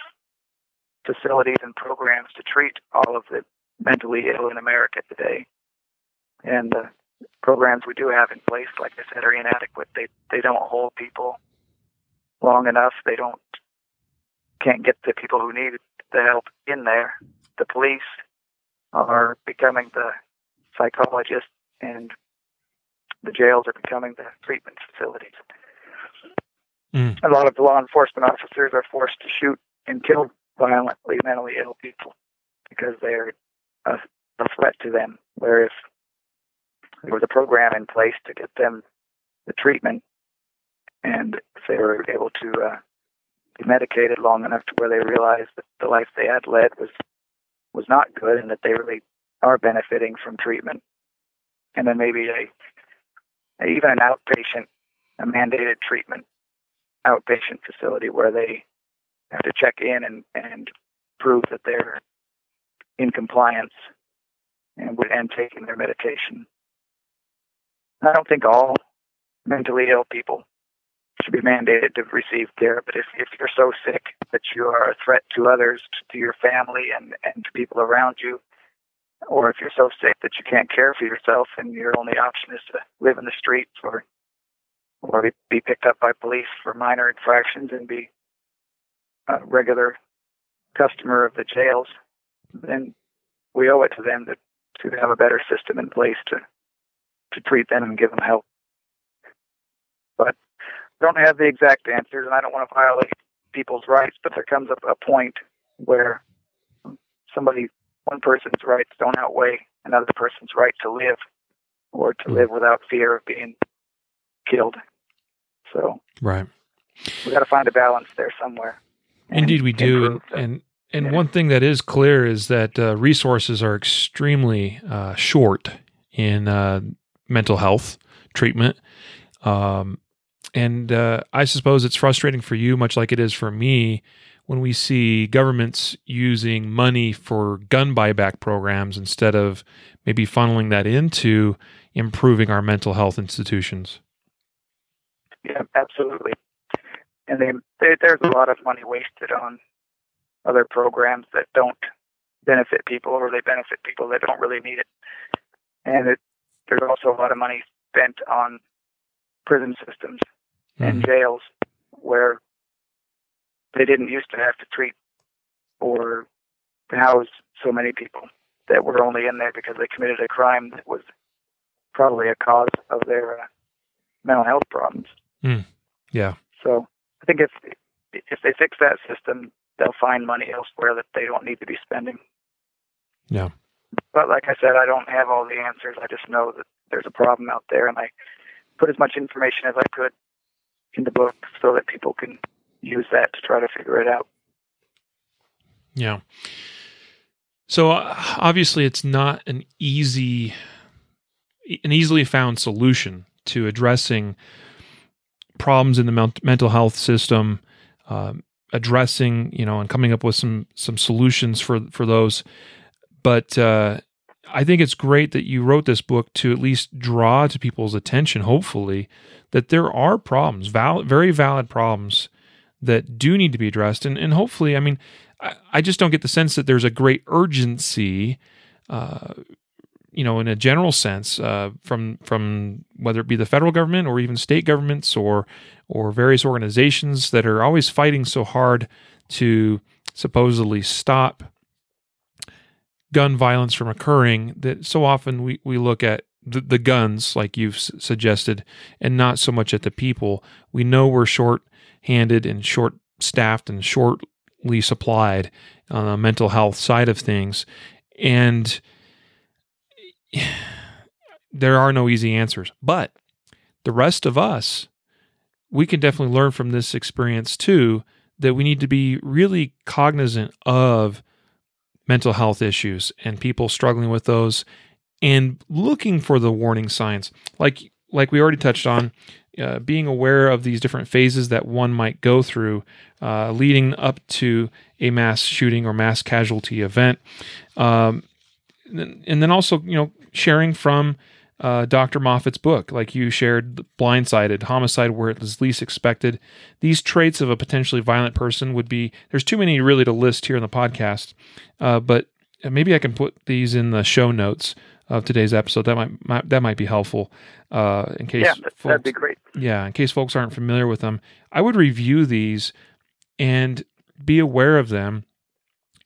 facilities and programs to treat all of the mentally ill in America today. And the programs we do have in place, like I said, are inadequate. They they don't hold people long enough. They don't can't get the people who need the help in there. The police are becoming the psychologists and the jails are becoming the treatment facilities. Mm. A lot of the law enforcement officers are forced to shoot and kill violently mentally ill people because they're a, a threat to them. Where if there was a program in place to get them the treatment, and if they were able to uh, be medicated long enough to where they realized that the life they had led was was not good, and that they really are benefiting from treatment, and then maybe a even an outpatient, a mandated treatment outpatient facility where they have to check in and, and prove that they're in compliance and and taking their medication. I don't think all mentally ill people should be mandated to receive care, but if, if you're so sick that you are a threat to others, to your family and, and to people around you, or if you're so sick that you can't care for yourself and your only option is to live in the streets or or be picked up by police for minor infractions and be a regular customer of the jails, then we owe it to them to, to have a better system in place to to treat them and give them help. But I don't have the exact answers, and I don't want to violate people's rights. But there comes a, a point where somebody, one person's rights don't outweigh another person's right to live, or to live without fear of being killed. So Right. we got to find a balance there somewhere. Indeed, we do. And and, and yeah. one thing that is clear is that uh, resources are extremely uh, short in uh, mental health treatment. Um, and uh, I suppose it's frustrating for you, much like it is for me, when we see governments using money for gun buyback programs instead of maybe funneling that into improving our mental health institutions. Yeah, absolutely. And they, they, there's a lot of money wasted on other programs that don't benefit people, or they benefit people that don't really need it. And it, there's also a lot of money spent on prison systems and mm-hmm. jails where they didn't used to have to treat or house so many people that were only in there because they committed a crime that was probably a cause of their uh, mental health problems. Yeah. So I think if if they fix that system, they'll find money elsewhere that they don't need to be spending. Yeah. But like I said, I don't have all the answers. I just know that there's a problem out there, and I put as much information as I could in the book so that people can use that to try to figure it out. Yeah. So uh, obviously, it's not an easy, an easily found solution to addressing problems in the men- mental health system, um, addressing you know, and coming up with some some solutions for for those. But uh, I think it's great that you wrote this book to at least draw to people's attention, hopefully, that there are problems, val- very valid problems that do need to be addressed, and and hopefully, I mean. I, I just don't get the sense that there's a great urgency, uh, you know, in a general sense, uh, from from whether it be the federal government or even state governments or or various organizations that are always fighting so hard to supposedly stop gun violence from occurring. That so often we we look at the, the guns, like you've s- suggested, and not so much at the people. We know we're short handed and short staffed and shortly supplied on the mental health side of things. And there are no easy answers. But the rest of us, we can definitely learn from this experience too that we need to be really cognizant of mental health issues and people struggling with those and looking for the warning signs. Like like we already touched on, uh, being aware of these different phases that one might go through uh, leading up to a mass shooting or mass casualty event. Um, and then also, you know, sharing from uh, Dr. Moffatt's book, like you shared, Blindsided, Homicide Where It Was Least Expected. These traits of a potentially violent person would be, there's too many really to list here in the podcast, uh, but maybe I can put these in the show notes of today's episode. That might, might that might be helpful uh, in case Yeah, folks, that'd be great. yeah, in case folks aren't familiar with them, I would review these and be aware of them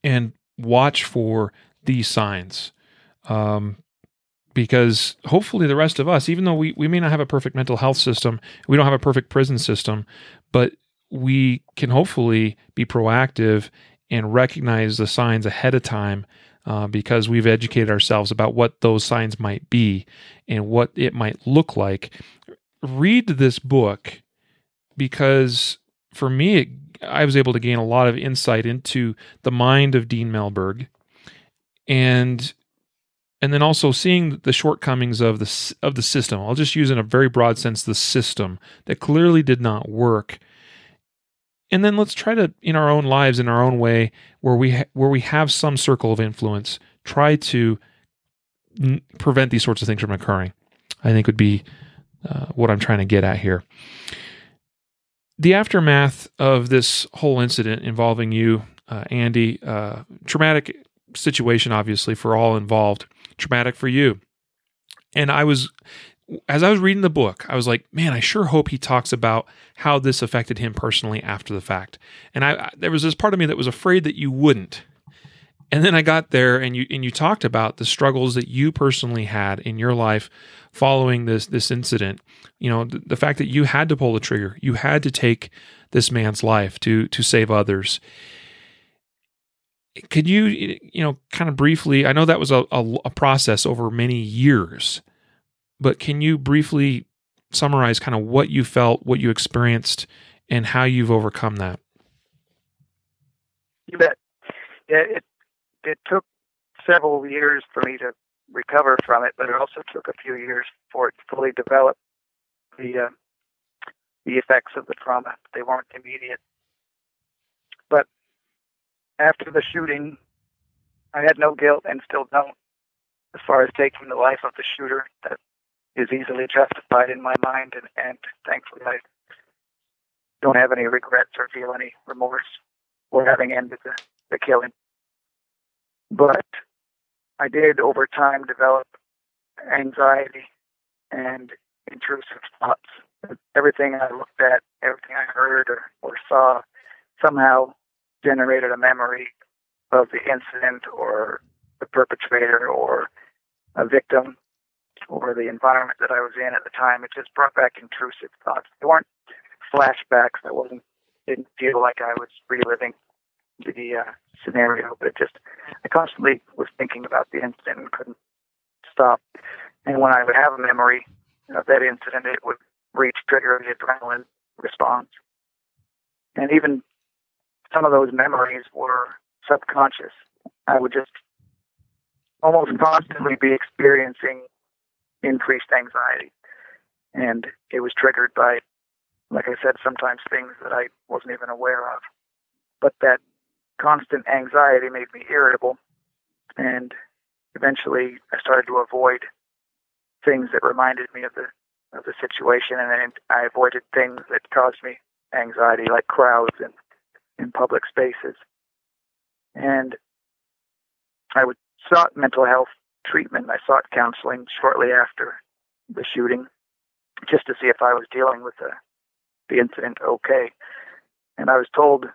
and watch for these signs. Um, because hopefully the rest of us, even though we, we may not have a perfect mental health system, we don't have a perfect prison system, but we can hopefully be proactive and recognize the signs ahead of time uh, because we've educated ourselves about what those signs might be and what it might look like. Read this book because for me, it, I was able to gain a lot of insight into the mind of Dean Mellberg and and then also seeing the shortcomings of the of the system. I'll just use in a very broad sense the system that clearly did not work. And then let's try to in our own lives in our own way where we ha- where we have some circle of influence try to n- prevent these sorts of things from occurring. I think would be uh, what I'm trying to get at here. The aftermath of this whole incident involving you, uh, Andy, uh, traumatic situation, obviously, for all involved, traumatic for you. And I was, as I was reading the book, I was like, man, I sure hope he talks about how this affected him personally after the fact. And I, there was this part of me that was afraid that you wouldn't. And then I got there and you and you talked about the struggles that you personally had in your life following this this incident. You know, the, the fact that you had to pull the trigger, you had to take this man's life to to save others could you you know kind of briefly i know that was a, a, a, process over many years but can you briefly summarize kind of what you felt what you experienced and how you've overcome that? You bet. Yeah, it it took several years for me to recover from it but it also took a few years for it to fully develop the uh, the effects of the trauma. They weren't immediate. But after the shooting, I had no guilt and still don't as far as taking the life of the shooter. That is easily justified in my mind, and, and thankfully I don't have any regrets or feel any remorse for having ended the, the killing. But I did over time develop anxiety and intrusive thoughts. Everything I looked at, everything I heard or, or saw somehow generated a memory of the incident or the perpetrator or a victim or the environment that I was in at the time. It just brought back intrusive thoughts. They weren't flashbacks. I wasn't didn't feel like I was reliving the uh, scenario, but just I constantly was thinking about the incident and couldn't stop. And when I would have a memory of that incident, it would reach trigger the adrenaline response. And even some of those memories were subconscious. I would just almost constantly be experiencing increased anxiety. And it was triggered by, like I said, sometimes things that I wasn't even aware of. But that constant anxiety made me irritable. And eventually I started to avoid things that reminded me of the of the situation and I avoided things that caused me anxiety like crowds and in public spaces. And I would sought mental health treatment. I sought counseling shortly after the shooting just to see if I was dealing with the, the incident okay. And I was told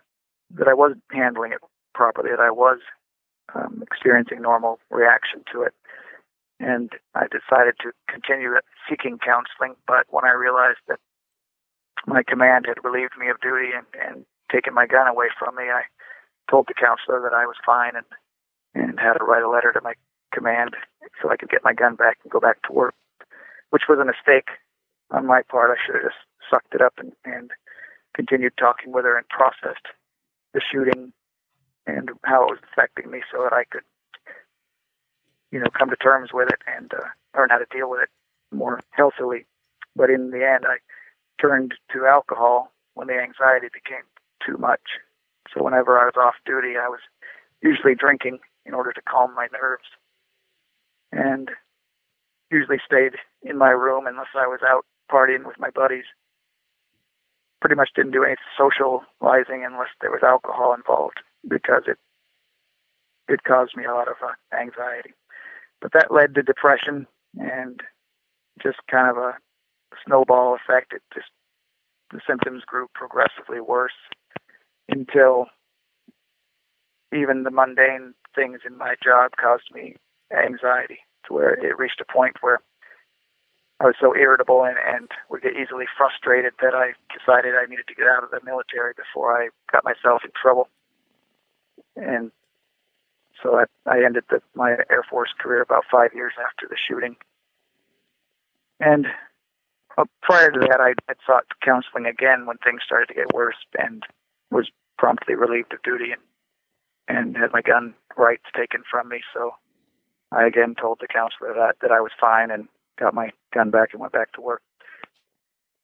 that I wasn't handling it properly, that I was um, experiencing normal reaction to it. And I decided to continue seeking counseling, but when I realized that my command had relieved me of duty and, and taken my gun away from me, I told the counselor that I was fine and and had to write a letter to my command so I could get my gun back and go back to work, which was a mistake on my part. I should have just sucked it up and, and continued talking with her and processed the shooting and how it was affecting me so that I could, you know, come to terms with it and uh, learn how to deal with it more healthily. But in the end, I turned to alcohol when the anxiety became too much. So whenever I was off duty, I was usually drinking in order to calm my nerves. And usually stayed in my room unless I was out partying with my buddies. Pretty much didn't do any socializing unless there was alcohol involved because it it caused me a lot of uh, anxiety. But that led to depression and just kind of a snowball effect. It just the symptoms grew progressively worse until even the mundane things in my job caused me anxiety. to where it reached a point where I was so irritable and, and would get easily frustrated that I decided I needed to get out of the military before I got myself in trouble. And so I, I ended the, my Air Force career about five years after the shooting. And uh, prior to that, I had sought counseling again when things started to get worse and was promptly relieved of duty and, and had my gun rights taken from me. So I again told the counselor that, that I was fine and got my gun back and went back to work.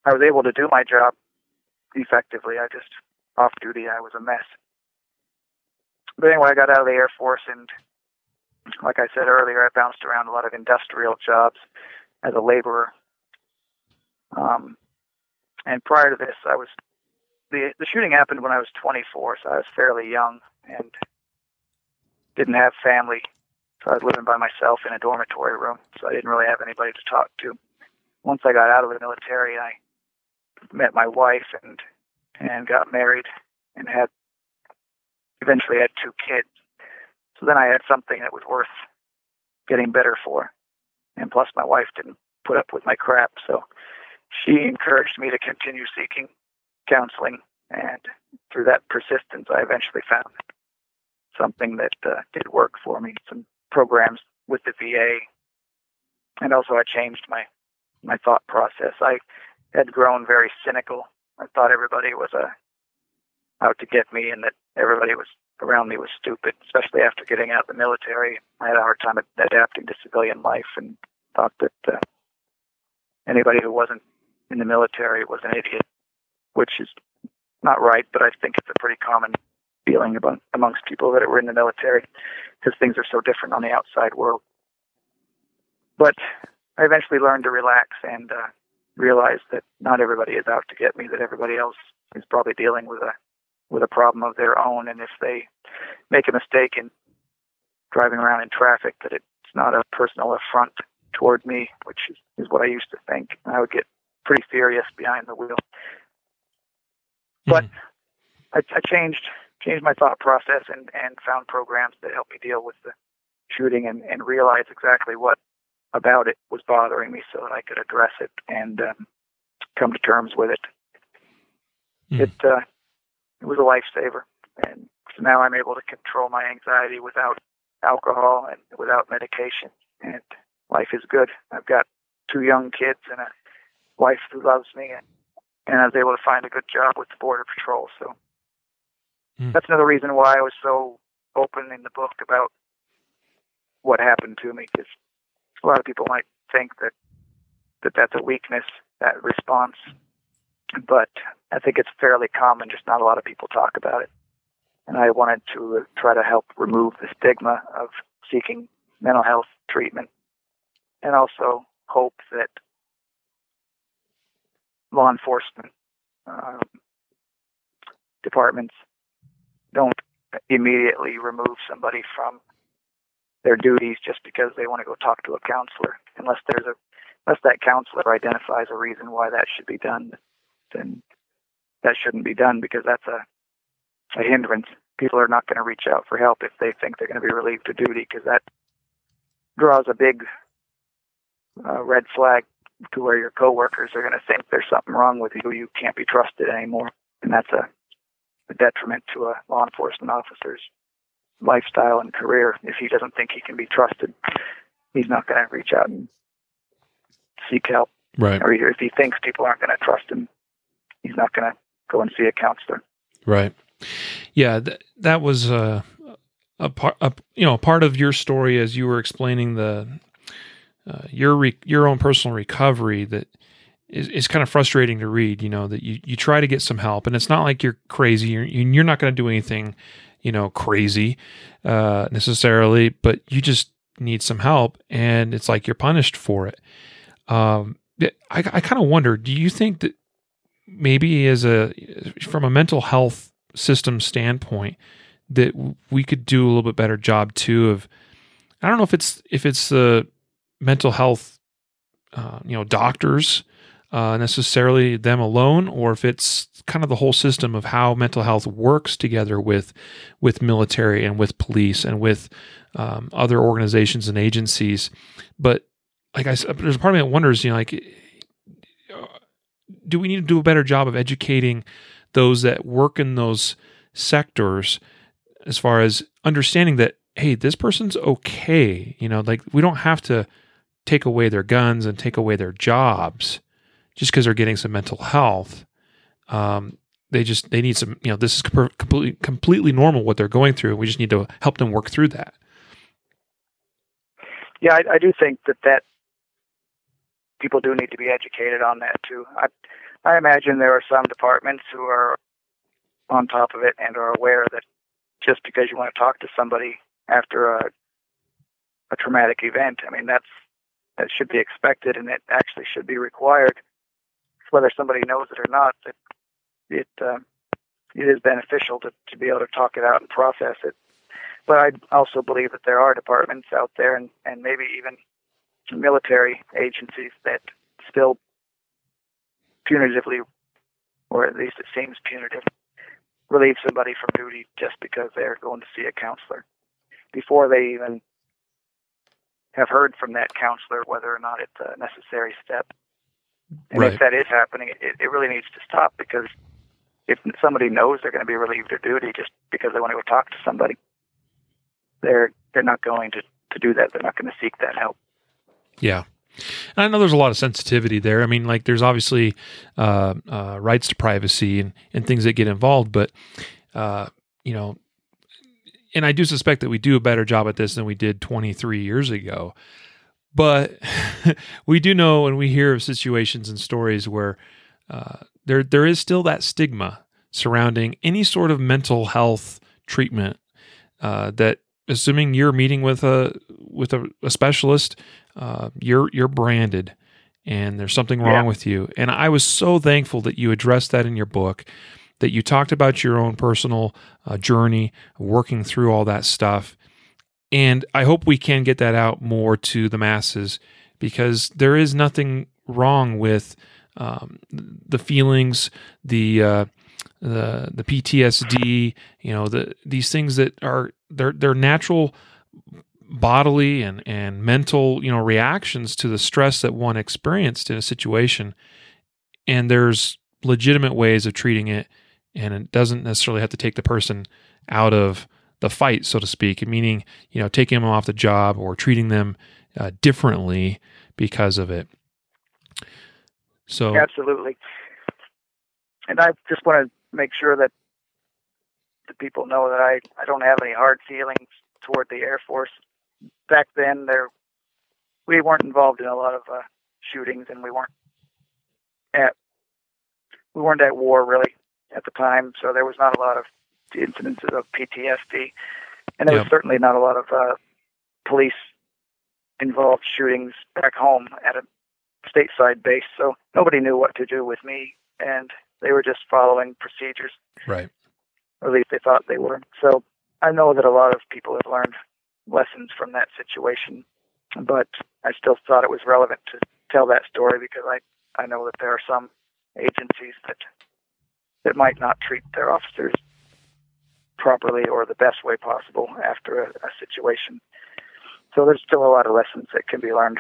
I was able to do my job effectively. I just, off duty, I was a mess. But anyway, I got out of the Air Force and, like I said earlier, I bounced around a lot of industrial jobs as a laborer. Um, and prior to this, I was the the shooting happened when I was 24, so I was fairly young and didn't have family. So I was living by myself in a dormitory room, so I didn't really have anybody to talk to. Once I got out of the military, I met my wife and and got married and had eventually had two kids. So then I had something that was worth getting better for. And plus my wife didn't put up with my crap, so she encouraged me to continue seeking counseling and through that persistence I eventually found something that uh, did work for me, some programs with the VA. And also I changed my my thought process. I had grown very cynical. I thought everybody was a uh, out to get me and that everybody was around me was stupid, especially after getting out of the military. I had a hard time adapting to civilian life and thought that uh, anybody who wasn't in the military was an idiot, which is not right, but I think it's a pretty common feeling about, amongst people that were in the military because things are so different on the outside world. But I eventually learned to relax and uh, realize that not everybody is out to get me, that everybody else is probably dealing with a with a problem of their own, and if they make a mistake in driving around in traffic, that it's not a personal affront toward me, which is, is what I used to think. I would get pretty furious behind the wheel. But mm-hmm. I, I changed changed my thought process and, and found programs that helped me deal with the shooting and, and realize exactly what about it was bothering me so that I could address it and um, come to terms with it. Mm. It uh, it was a lifesaver, and so now I'm able to control my anxiety without alcohol and without medication, and life is good. I've got two young kids and a wife who loves me, and, and I was able to find a good job with the Border Patrol. So mm. that's another reason why I was so open in the book about what happened to me, because a lot of people might think that that that's a weakness, that response, but I think it's fairly common. Just not a lot of people talk about it, and I wanted to try to help remove the stigma of seeking mental health treatment, and also hope that law enforcement um, departments don't immediately remove somebody from their duties just because they want to go talk to a counselor. Unless there's a unless that counselor identifies a reason why that should be done then that shouldn't be done because that's a a hindrance. People are not going to reach out for help if they think they're going to be relieved of duty because that draws a big uh, red flag to where your coworkers are going to think there's something wrong with you. You can't be trusted anymore, and that's a, a detriment to a law enforcement officer's lifestyle and career. If he doesn't think he can be trusted, he's not going to reach out and seek help. Right. Or if he thinks people aren't going to trust him, he's not going to go and see a counselor. Right. Yeah, th- that was a, a part, you know, part of your story as you were explaining the uh, your re- your own personal recovery that is, is kind of frustrating to read. You know that you, you try to get some help, and it's not like you're crazy. You're you're not going to do anything, you know, crazy uh, necessarily, but you just need some help, and it's like you're punished for it. Um, I I kind of wonder. Do you think that maybe as a from a mental health system standpoint that we could do a little bit better job too of I don't know if it's if it's the mental health, uh, you know, doctors uh, necessarily them alone, or if it's kind of the whole system of how mental health works together with with military and with police and with um, other organizations and agencies. But like I said, there's a part of me that wonders, you know, like, do we need to do a better job of educating those that work in those sectors as far as understanding that hey, this person's okay, you know, like we don't have to take away their guns and take away their jobs just because they're getting some mental health. Um, they just they need some you know this is completely completely normal what they're going through. We just need to help them work through that. Yeah, I, I do think that that people do need to be educated on that too. I I imagine there are some departments who are on top of it and are aware that just because you want to talk to somebody after a a traumatic event, I mean that's that should be expected and it actually should be required. Whether somebody knows it or not, it it, uh, it is beneficial to, to be able to talk it out and process it. But I also believe that there are departments out there and, and maybe even military agencies that still punitively, or at least it seems punitive, relieve somebody from duty just because they're going to see a counselor before they even have heard from that counselor whether or not it's a necessary step. And Right. if that is happening, it, it really needs to stop because if somebody knows they're going to be relieved of duty just because they want to go talk to somebody, they're they're not going to, to do that. They're not going to seek that help. Yeah. And I know there's a lot of sensitivity there. I mean, like there's obviously uh, uh, rights to privacy and, and things that get involved, but uh, you know, and I do suspect that we do a better job at this than we did 23 years ago. But we do know, and we hear of situations and stories where uh, there there is still that stigma surrounding any sort of mental health treatment. Uh, that assuming you're meeting with a with a, a specialist, uh, you're you're branded, and there's something wrong Yeah. with you. And I was so thankful that you addressed that in your book, that you talked about your own personal uh, journey working through all that stuff. And I hope we can get that out more to the masses because there is nothing wrong with um, the feelings, the uh, the the PTSD, you know, the these things that are they're they're natural bodily and and mental, you know, reactions to the stress that one experienced in a situation. And there's legitimate ways of treating it, and it doesn't necessarily have to take the person out of the fight, so to speak. Meaning, you know, taking them off the job or treating them uh, differently because of it. So Absolutely. And I just want to make sure that the people know that I, I don't have any hard feelings toward the Air Force. Back then, there we weren't involved in a lot of uh, shootings, and we weren't at we weren't at war really at the time, so there was not a lot of incidences of PTSD, and there Yeah. was certainly not a lot of uh, police involved shootings back home at a stateside base. So nobody knew what to do with me, and they were just following procedures, right. or at least they thought they were. So I know that a lot of people have learned lessons from that situation, but I still thought it was relevant to tell that story because I I know that there are some agencies that that might not treat their officers properly or the best way possible after a, a situation. So there's still a lot of lessons that can be learned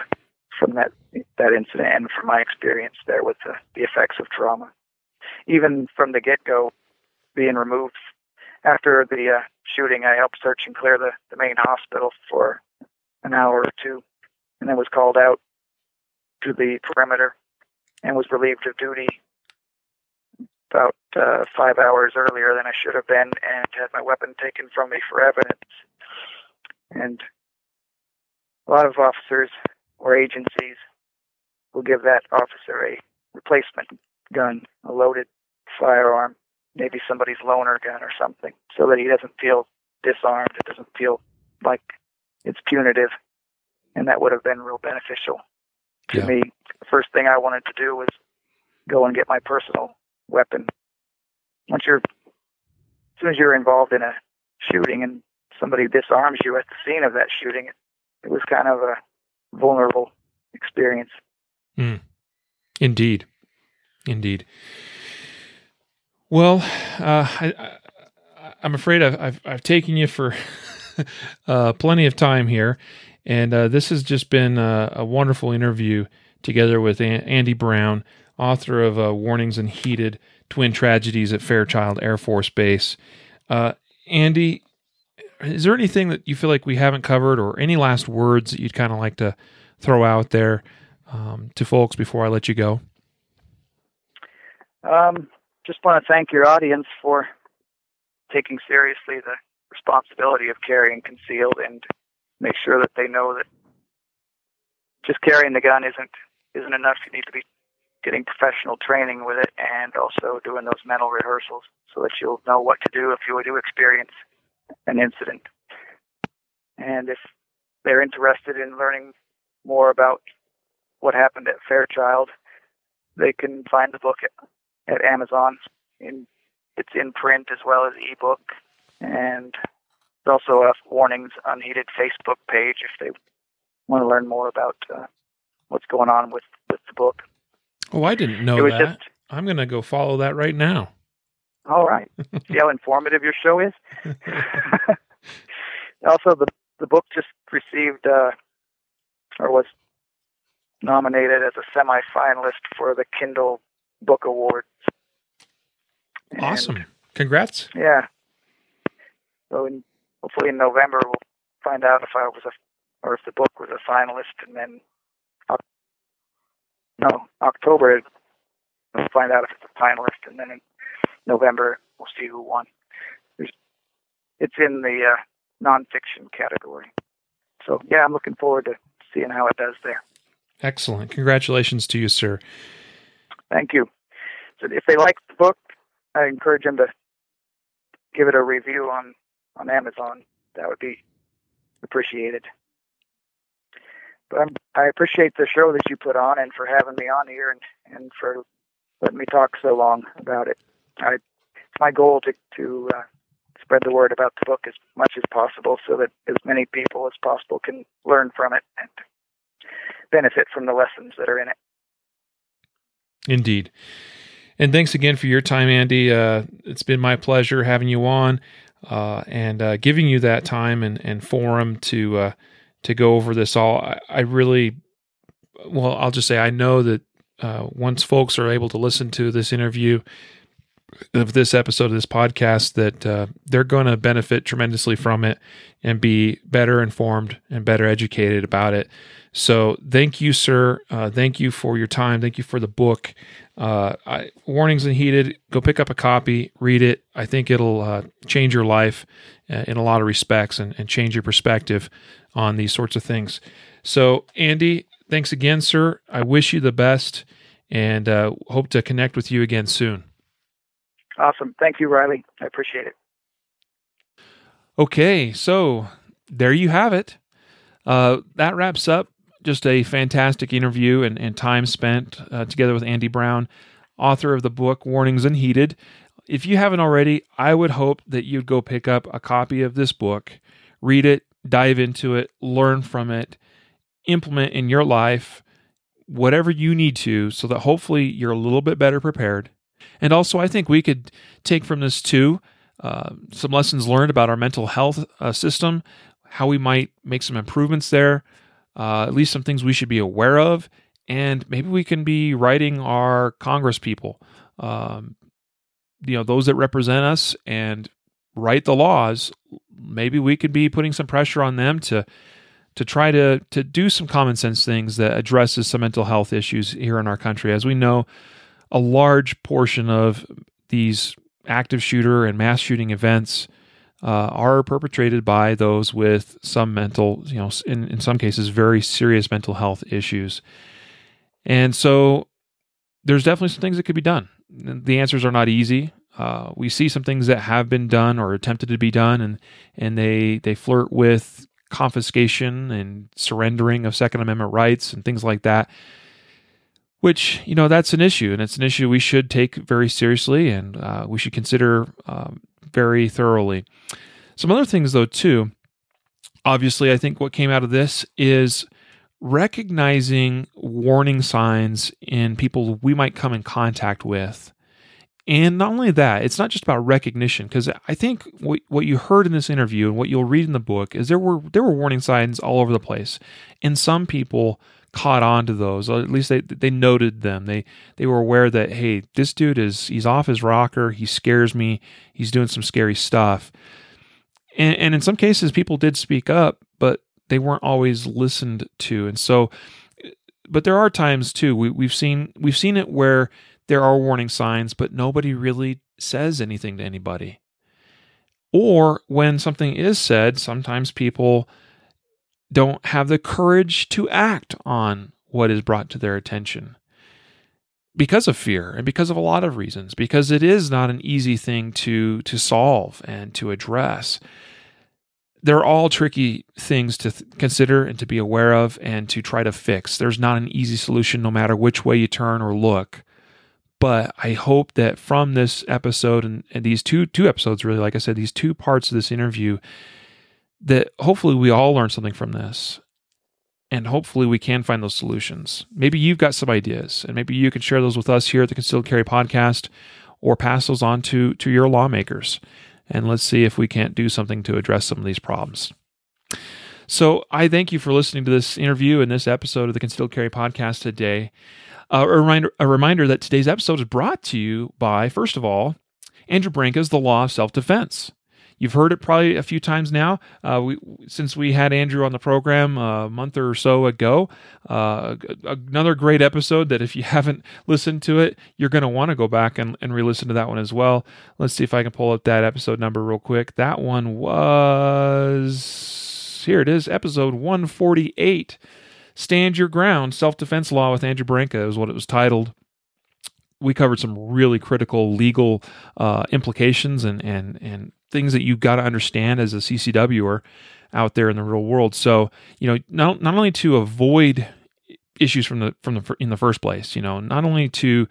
from that that incident and from my experience there with the, the effects of trauma. Even from the get go, being removed after the uh, shooting, I helped search and clear the, the main hospital for an hour or two, and then was called out to the perimeter and was relieved of duty about uh, five hours earlier than I should have been, and had my weapon taken from me for evidence. And a lot of officers or agencies will give that officer a replacement gun, a loaded firearm, maybe somebody's loaner gun or something, so that he doesn't feel disarmed. It doesn't feel like it's punitive, and that would have been real beneficial to Yeah. me. The first thing I wanted to do was go and get my personal weapon. Once you're, as soon as you're involved in a shooting and somebody disarms you at the scene of that shooting, it, was kind of a vulnerable experience. Indeed. Indeed. Well, uh, I, I'm afraid I've, I've, I've taken you for uh, plenty of time here, and uh, this has just been a, a wonderful interview together with Andy Brown, author of uh, Warnings Unheeded Twin Tragedies at Fairchild Air Force Base. Uh, Andy, is there anything that you feel like we haven't covered, or any last words that you'd kind of like to throw out there um, to folks before I let you go? Um, just want to thank your audience for taking seriously the responsibility of carrying concealed and make sure that they know that just carrying the gun isn't isn't enough. You need to be getting professional training with it and also doing those mental rehearsals so that you'll know what to do if you do experience an incident. And if they're interested in learning more about what happened at Fairchild, they can find the book at, at Amazon. In it's in print as well as ebook, and there's also a warnings unheeded Facebook page if they want to learn more about uh, what's going on with, with the book. Oh, I didn't know that. just I'm going to go follow that right now. all right. See how informative your show is. also, the the book just received uh, or was nominated as a semifinalist for the Kindle Book Awards. And, awesome. Congrats. Yeah. So in, hopefully in November we'll find out if I was a or if the book was a finalist, and then no October we'll find out if it's a finalist, and then in November we'll see who won. There's, it's in the uh, nonfiction category. So yeah, I'm looking forward to seeing how it does there. Excellent. Congratulations to you, sir. Thank you. So if they like the book, I encourage them to give it a review on on Amazon. That would be appreciated. But I'm, I appreciate the show that you put on and for having me on here and and for letting me talk so long about it. I it's my goal to to uh, spread the word about the book as much as possible so that as many people as possible can learn from it and benefit from the lessons that are in it. Indeed. And thanks again for your time, Andy. Uh, it's been my pleasure having you on uh, and uh, giving you that time and, and forum to uh, to go over this all. I, I, really, well, I'll just say I know that uh, once folks are able to listen to this interview of this episode of this podcast, that uh, they're going to benefit tremendously from it and be better informed and better educated about it. So thank you, sir. Uh, thank you for your time. Thank you for the book. Uh, I, Warnings Unheeded. Go pick up a copy, read it. I think it'll uh, change your life uh, in a lot of respects and, and change your perspective on these sorts of things. So, Andy, thanks again, sir. I wish you the best and uh, hope to connect with you again soon. Awesome. Thank you, Riley. I appreciate it. Okay, so there you have it. Uh, that wraps up just a fantastic interview and, and time spent uh, together with Andy Brown, author of the book Warnings Unheeded. If you haven't already, I would hope that you'd go pick up a copy of this book, read it, dive into it, learn from it, implement in your life whatever you need to so that hopefully you're a little bit better prepared. And also, I think we could take from this too uh, some lessons learned about our mental health uh, system, how we might make some improvements there uh, at least some things we should be aware of, and maybe we can be writing our Congress people, um, you know, those that represent us and write the laws. Maybe we could be putting some pressure on them to to try to to do some common sense things that addresses some mental health issues here in our country. As we know, a large portion of these active shooter and mass shooting events uh, are perpetrated by those with some mental, you know, in, in some cases, very serious mental health issues. And so there's definitely some things that could be done. The answers are not easy. Uh, we see some things that have been done or attempted to be done, and and they they flirt with confiscation and surrendering of Second Amendment rights and things like that. Which you know that's an issue, and it's an issue we should take very seriously, and uh, we should consider um, very thoroughly. Some other things, though, too. Obviously, I think what came out of this is recognizing warning signs in people we might come in contact with And not only that, it's not just about recognition because I think what, what you heard in this interview and what you'll read in the book is there were there were warning signs all over the place, and some people caught on to those. Or at least they they noted them. They they were aware that hey, this dude is he's off his rocker. He scares me. He's doing some scary stuff. And, and in some cases, people did speak up, but they weren't always listened to. And so, but there are times too. We, we've seen we've seen it where there are warning signs, but nobody really says anything to anybody. Or when something is said, sometimes people don't have the courage to act on what is brought to their attention because of fear and because of a lot of reasons because it is not an easy thing to to solve and to address. They're all tricky things to th- consider and to be aware of and to try to fix. There's not an easy solution no matter which way you turn or look but i hope that from this episode and, and these two two episodes really like i said these two parts of this interview that hopefully we all learn something from this and hopefully we can find those solutions. Maybe you've got some ideas and maybe you can share those with us here at the Concealed Carry podcast or pass those on to, to your lawmakers. And let's see if we can't do something to address some of these problems. So I thank you for listening to this interview and this episode of the Concealed Carry podcast today. Uh, a reminder, a reminder that today's episode is brought to you by, first of all, Andrew Branca's The Law of Self Defense. You've heard it probably a few times now. Uh, we, since we had Andrew on the program a month or so ago, uh, another great episode that if you haven't listened to it, you're going to want to go back and, and re listen to that one as well. Let's see if I can pull up that episode number real quick. That one was, here it is, episode 148 Stand Your Ground Self Defense Law with Andrew Branca is what it was titled we covered some really critical legal uh, implications and and and things that you've got to understand as a CCWer out there in the real world. So, you know, not not only to avoid issues from the from the in the first place, you know, not only to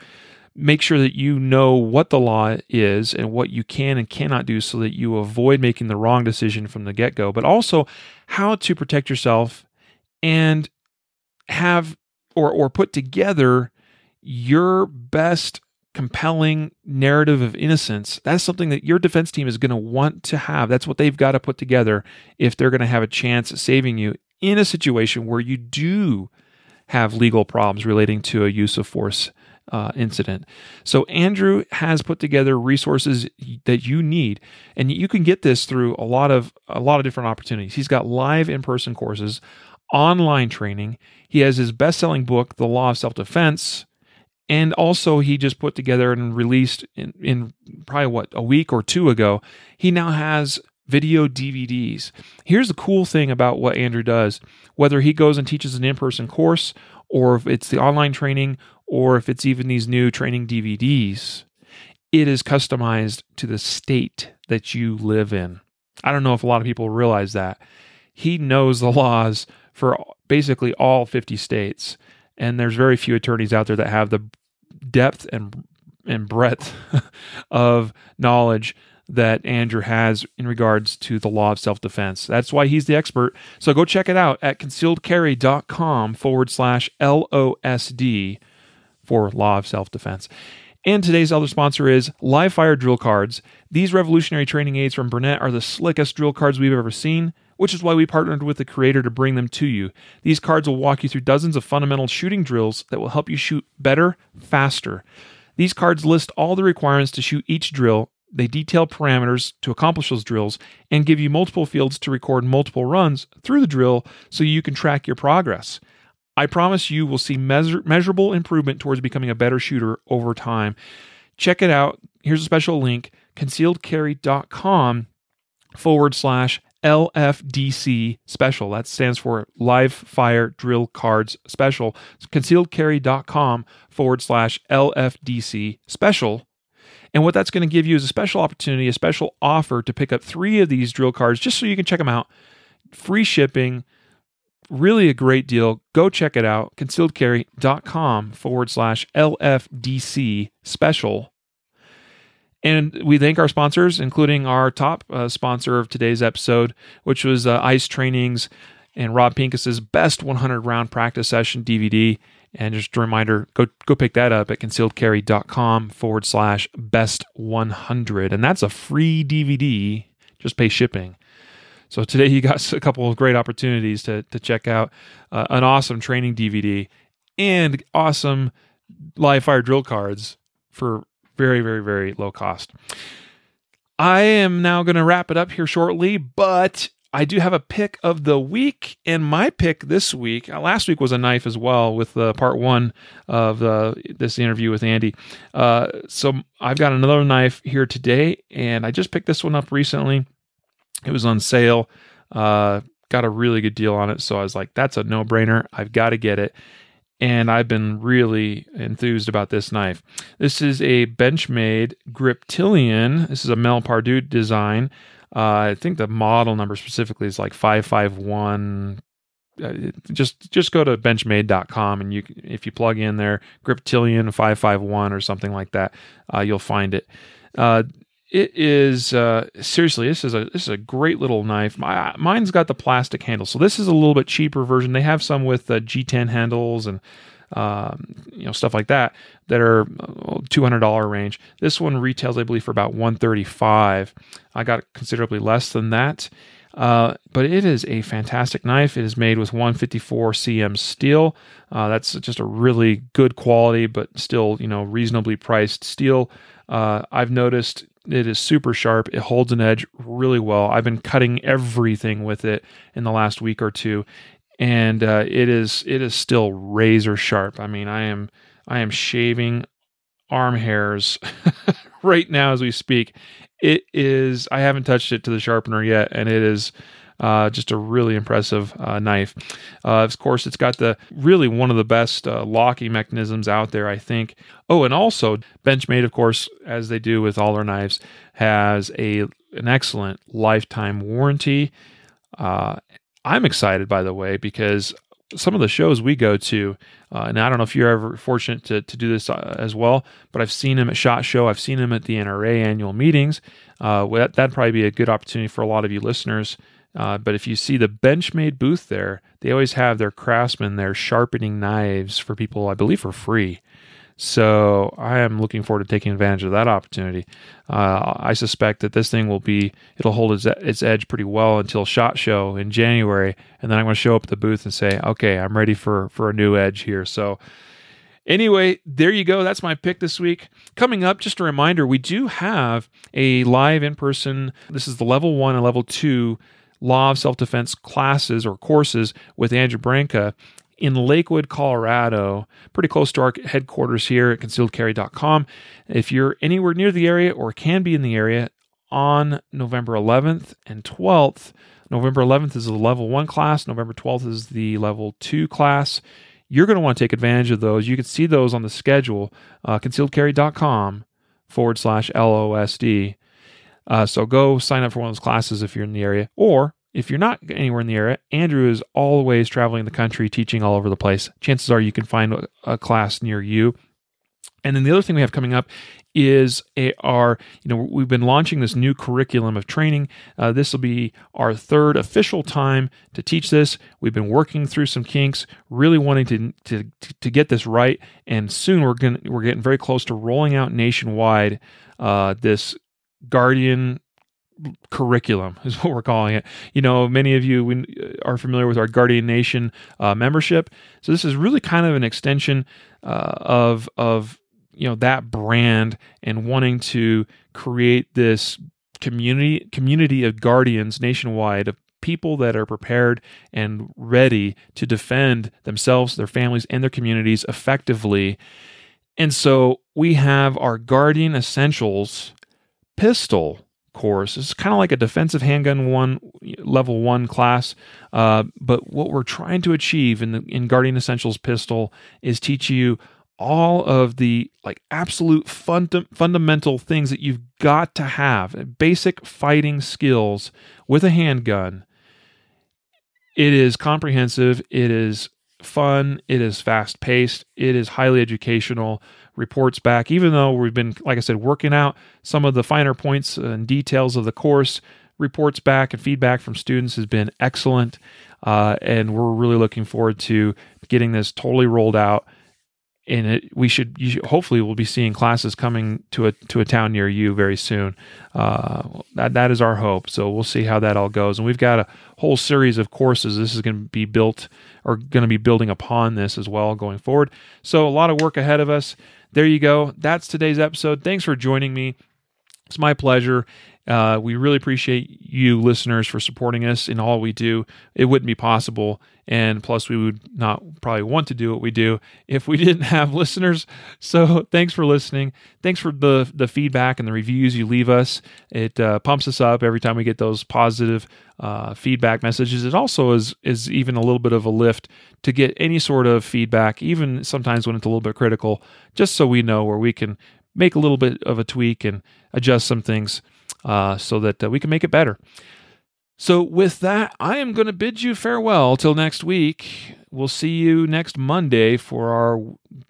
make sure that you know what the law is and what you can and cannot do so that you avoid making the wrong decision from the get-go, but also how to protect yourself and have or or put together your best compelling narrative of innocence, that's something that your defense team is going to want to have. That's what they've got to put together if they're going to have a chance at saving you in a situation where you do have legal problems relating to a use of force uh, incident. So Andrew has put together resources that you need, and you can get this through a lot of a lot of different opportunities. He's got live in-person courses, online training. He has his best-selling book, The Law of Self-Defense, and also, he just put together and released in, in probably what, a week or two ago, he now has video DVDs. Here's the cool thing about what Andrew does whether he goes and teaches an in person course, or if it's the online training, or if it's even these new training DVDs, it is customized to the state that you live in. I don't know if a lot of people realize that. He knows the laws for basically all 50 states. And there's very few attorneys out there that have the depth and and breadth of knowledge that Andrew has in regards to the law of self defense. That's why he's the expert. So go check it out at concealedcarry.com forward slash LOSD for law of self defense. And today's other sponsor is Live Fire Drill Cards. These revolutionary training aids from Burnett are the slickest drill cards we've ever seen which is why we partnered with the creator to bring them to you. These cards will walk you through dozens of fundamental shooting drills that will help you shoot better, faster. These cards list all the requirements to shoot each drill. They detail parameters to accomplish those drills and give you multiple fields to record multiple runs through the drill so you can track your progress. I promise you will see measure- measurable improvement towards becoming a better shooter over time. Check it out. Here's a special link concealedcarry.com forward slash LFDC special. That stands for Live Fire Drill Cards Special. It's concealedcarry.com forward slash LFDC special. And what that's going to give you is a special opportunity, a special offer to pick up three of these drill cards just so you can check them out. Free shipping, really a great deal. Go check it out. Concealedcarry.com forward slash LFDC special. And we thank our sponsors, including our top uh, sponsor of today's episode, which was uh, Ice Trainings and Rob Pincus's best 100 round practice session DVD. And just a reminder, go go pick that up at concealedcarry.com forward slash best 100. And that's a free DVD. Just pay shipping. So today you got a couple of great opportunities to, to check out uh, an awesome training DVD and awesome live fire drill cards for very, very, very low cost. I am now going to wrap it up here shortly, but I do have a pick of the week, and my pick this week, uh, last week was a knife as well with uh, part one of uh, this interview with Andy. Uh, so I've got another knife here today, and I just picked this one up recently. It was on sale. Uh, got a really good deal on it, so I was like, "That's a no-brainer. I've got to get it." And I've been really enthused about this knife. This is a Benchmade Griptilian. This is a Mel Pardue design. Uh, I think the model number specifically is like 551. Uh, just just go to benchmade.com and you if you plug in there Griptilian 551 or something like that, uh, you'll find it. It is uh, seriously this is a this is a great little knife. My, mine's got the plastic handle, so this is a little bit cheaper version. They have some with uh, G10 handles and um, you know stuff like that that are uh, two hundred dollar range. This one retails, I believe, for about one thirty five. I got considerably less than that. Uh, but it is a fantastic knife. It is made with 154CM steel. Uh, that's just a really good quality, but still, you know, reasonably priced steel. Uh, I've noticed it is super sharp. It holds an edge really well. I've been cutting everything with it in the last week or two, and uh, it is it is still razor sharp. I mean, I am I am shaving arm hairs right now as we speak. It is I haven't touched it to the sharpener yet, and it is uh, just a really impressive uh, knife. Uh, of course, it's got the really one of the best uh, locking mechanisms out there, I think. Oh, and also Benchmade, of course, as they do with all their knives, has a an excellent lifetime warranty. Uh, I'm excited, by the way, because some of the shows we go to, uh, and I don't know if you're ever fortunate to, to do this uh, as well, but I've seen him at SHOT Show. I've seen him at the NRA annual meetings. Uh, that, that'd probably be a good opportunity for a lot of you listeners uh, but if you see the Benchmade booth there, they always have their craftsmen there sharpening knives for people, I believe, for free. So I am looking forward to taking advantage of that opportunity. Uh, I suspect that this thing will be it'll hold its, its edge pretty well until Shot Show in January, and then I'm going to show up at the booth and say, okay, I'm ready for for a new edge here. So. Anyway, there you go. That's my pick this week. Coming up, just a reminder we do have a live in person. This is the level one and level two law of self defense classes or courses with Andrew Branca in Lakewood, Colorado, pretty close to our headquarters here at concealedcarry.com. If you're anywhere near the area or can be in the area on November 11th and 12th, November 11th is the level one class, November 12th is the level two class. You're going to want to take advantage of those. You can see those on the schedule, uh, concealedcarry.com forward slash LOSD. Uh, so go sign up for one of those classes if you're in the area. Or if you're not anywhere in the area, Andrew is always traveling the country teaching all over the place. Chances are you can find a, class near you. And then the other thing we have coming up is a, our, you know, we've been launching this new curriculum of training. Uh, this will be our third official time to teach this. We've been working through some kinks, really wanting to to, to get this right, and soon we're going we're getting very close to rolling out nationwide uh, this Guardian curriculum is what we're calling it. You know, many of you uh, are familiar with our Guardian Nation uh, membership, so this is really kind of an extension uh, of of you know that brand and wanting to create this community community of guardians nationwide of people that are prepared and ready to defend themselves, their families, and their communities effectively. And so we have our Guardian Essentials pistol course. It's kind of like a defensive handgun one level one class. Uh, but what we're trying to achieve in the in Guardian Essentials pistol is teach you all of the like absolute funda- fundamental things that you've got to have basic fighting skills with a handgun it is comprehensive it is fun it is fast paced it is highly educational reports back, even though we've been, like I said, working out some of the finer points and details of the course. Reports back and feedback from students has been excellent. Uh, and we're really looking forward to getting this totally rolled out and it, we should, should, hopefully we'll be seeing classes coming to a to a town near you very soon. Uh, that that is our hope. So we'll see how that all goes. And we've got a whole series of courses. This is going to be built or going to be building upon this as well going forward. So a lot of work ahead of us. There you go. That's today's episode. Thanks for joining me. It's my pleasure. Uh, we really appreciate you listeners for supporting us in all we do. It wouldn't be possible, and plus, we would not probably want to do what we do if we didn't have listeners. So, thanks for listening. Thanks for the the feedback and the reviews you leave us. It uh, pumps us up every time we get those positive uh, feedback messages. It also is is even a little bit of a lift to get any sort of feedback, even sometimes when it's a little bit critical, just so we know where we can make a little bit of a tweak and adjust some things uh, so that uh, we can make it better. So, with that, I am going to bid you farewell till next week. We'll see you next Monday for our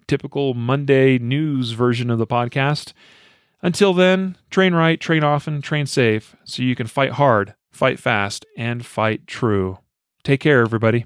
typical Monday news version of the podcast. Until then, train right, train often, train safe so you can fight hard, fight fast, and fight true. Take care, everybody.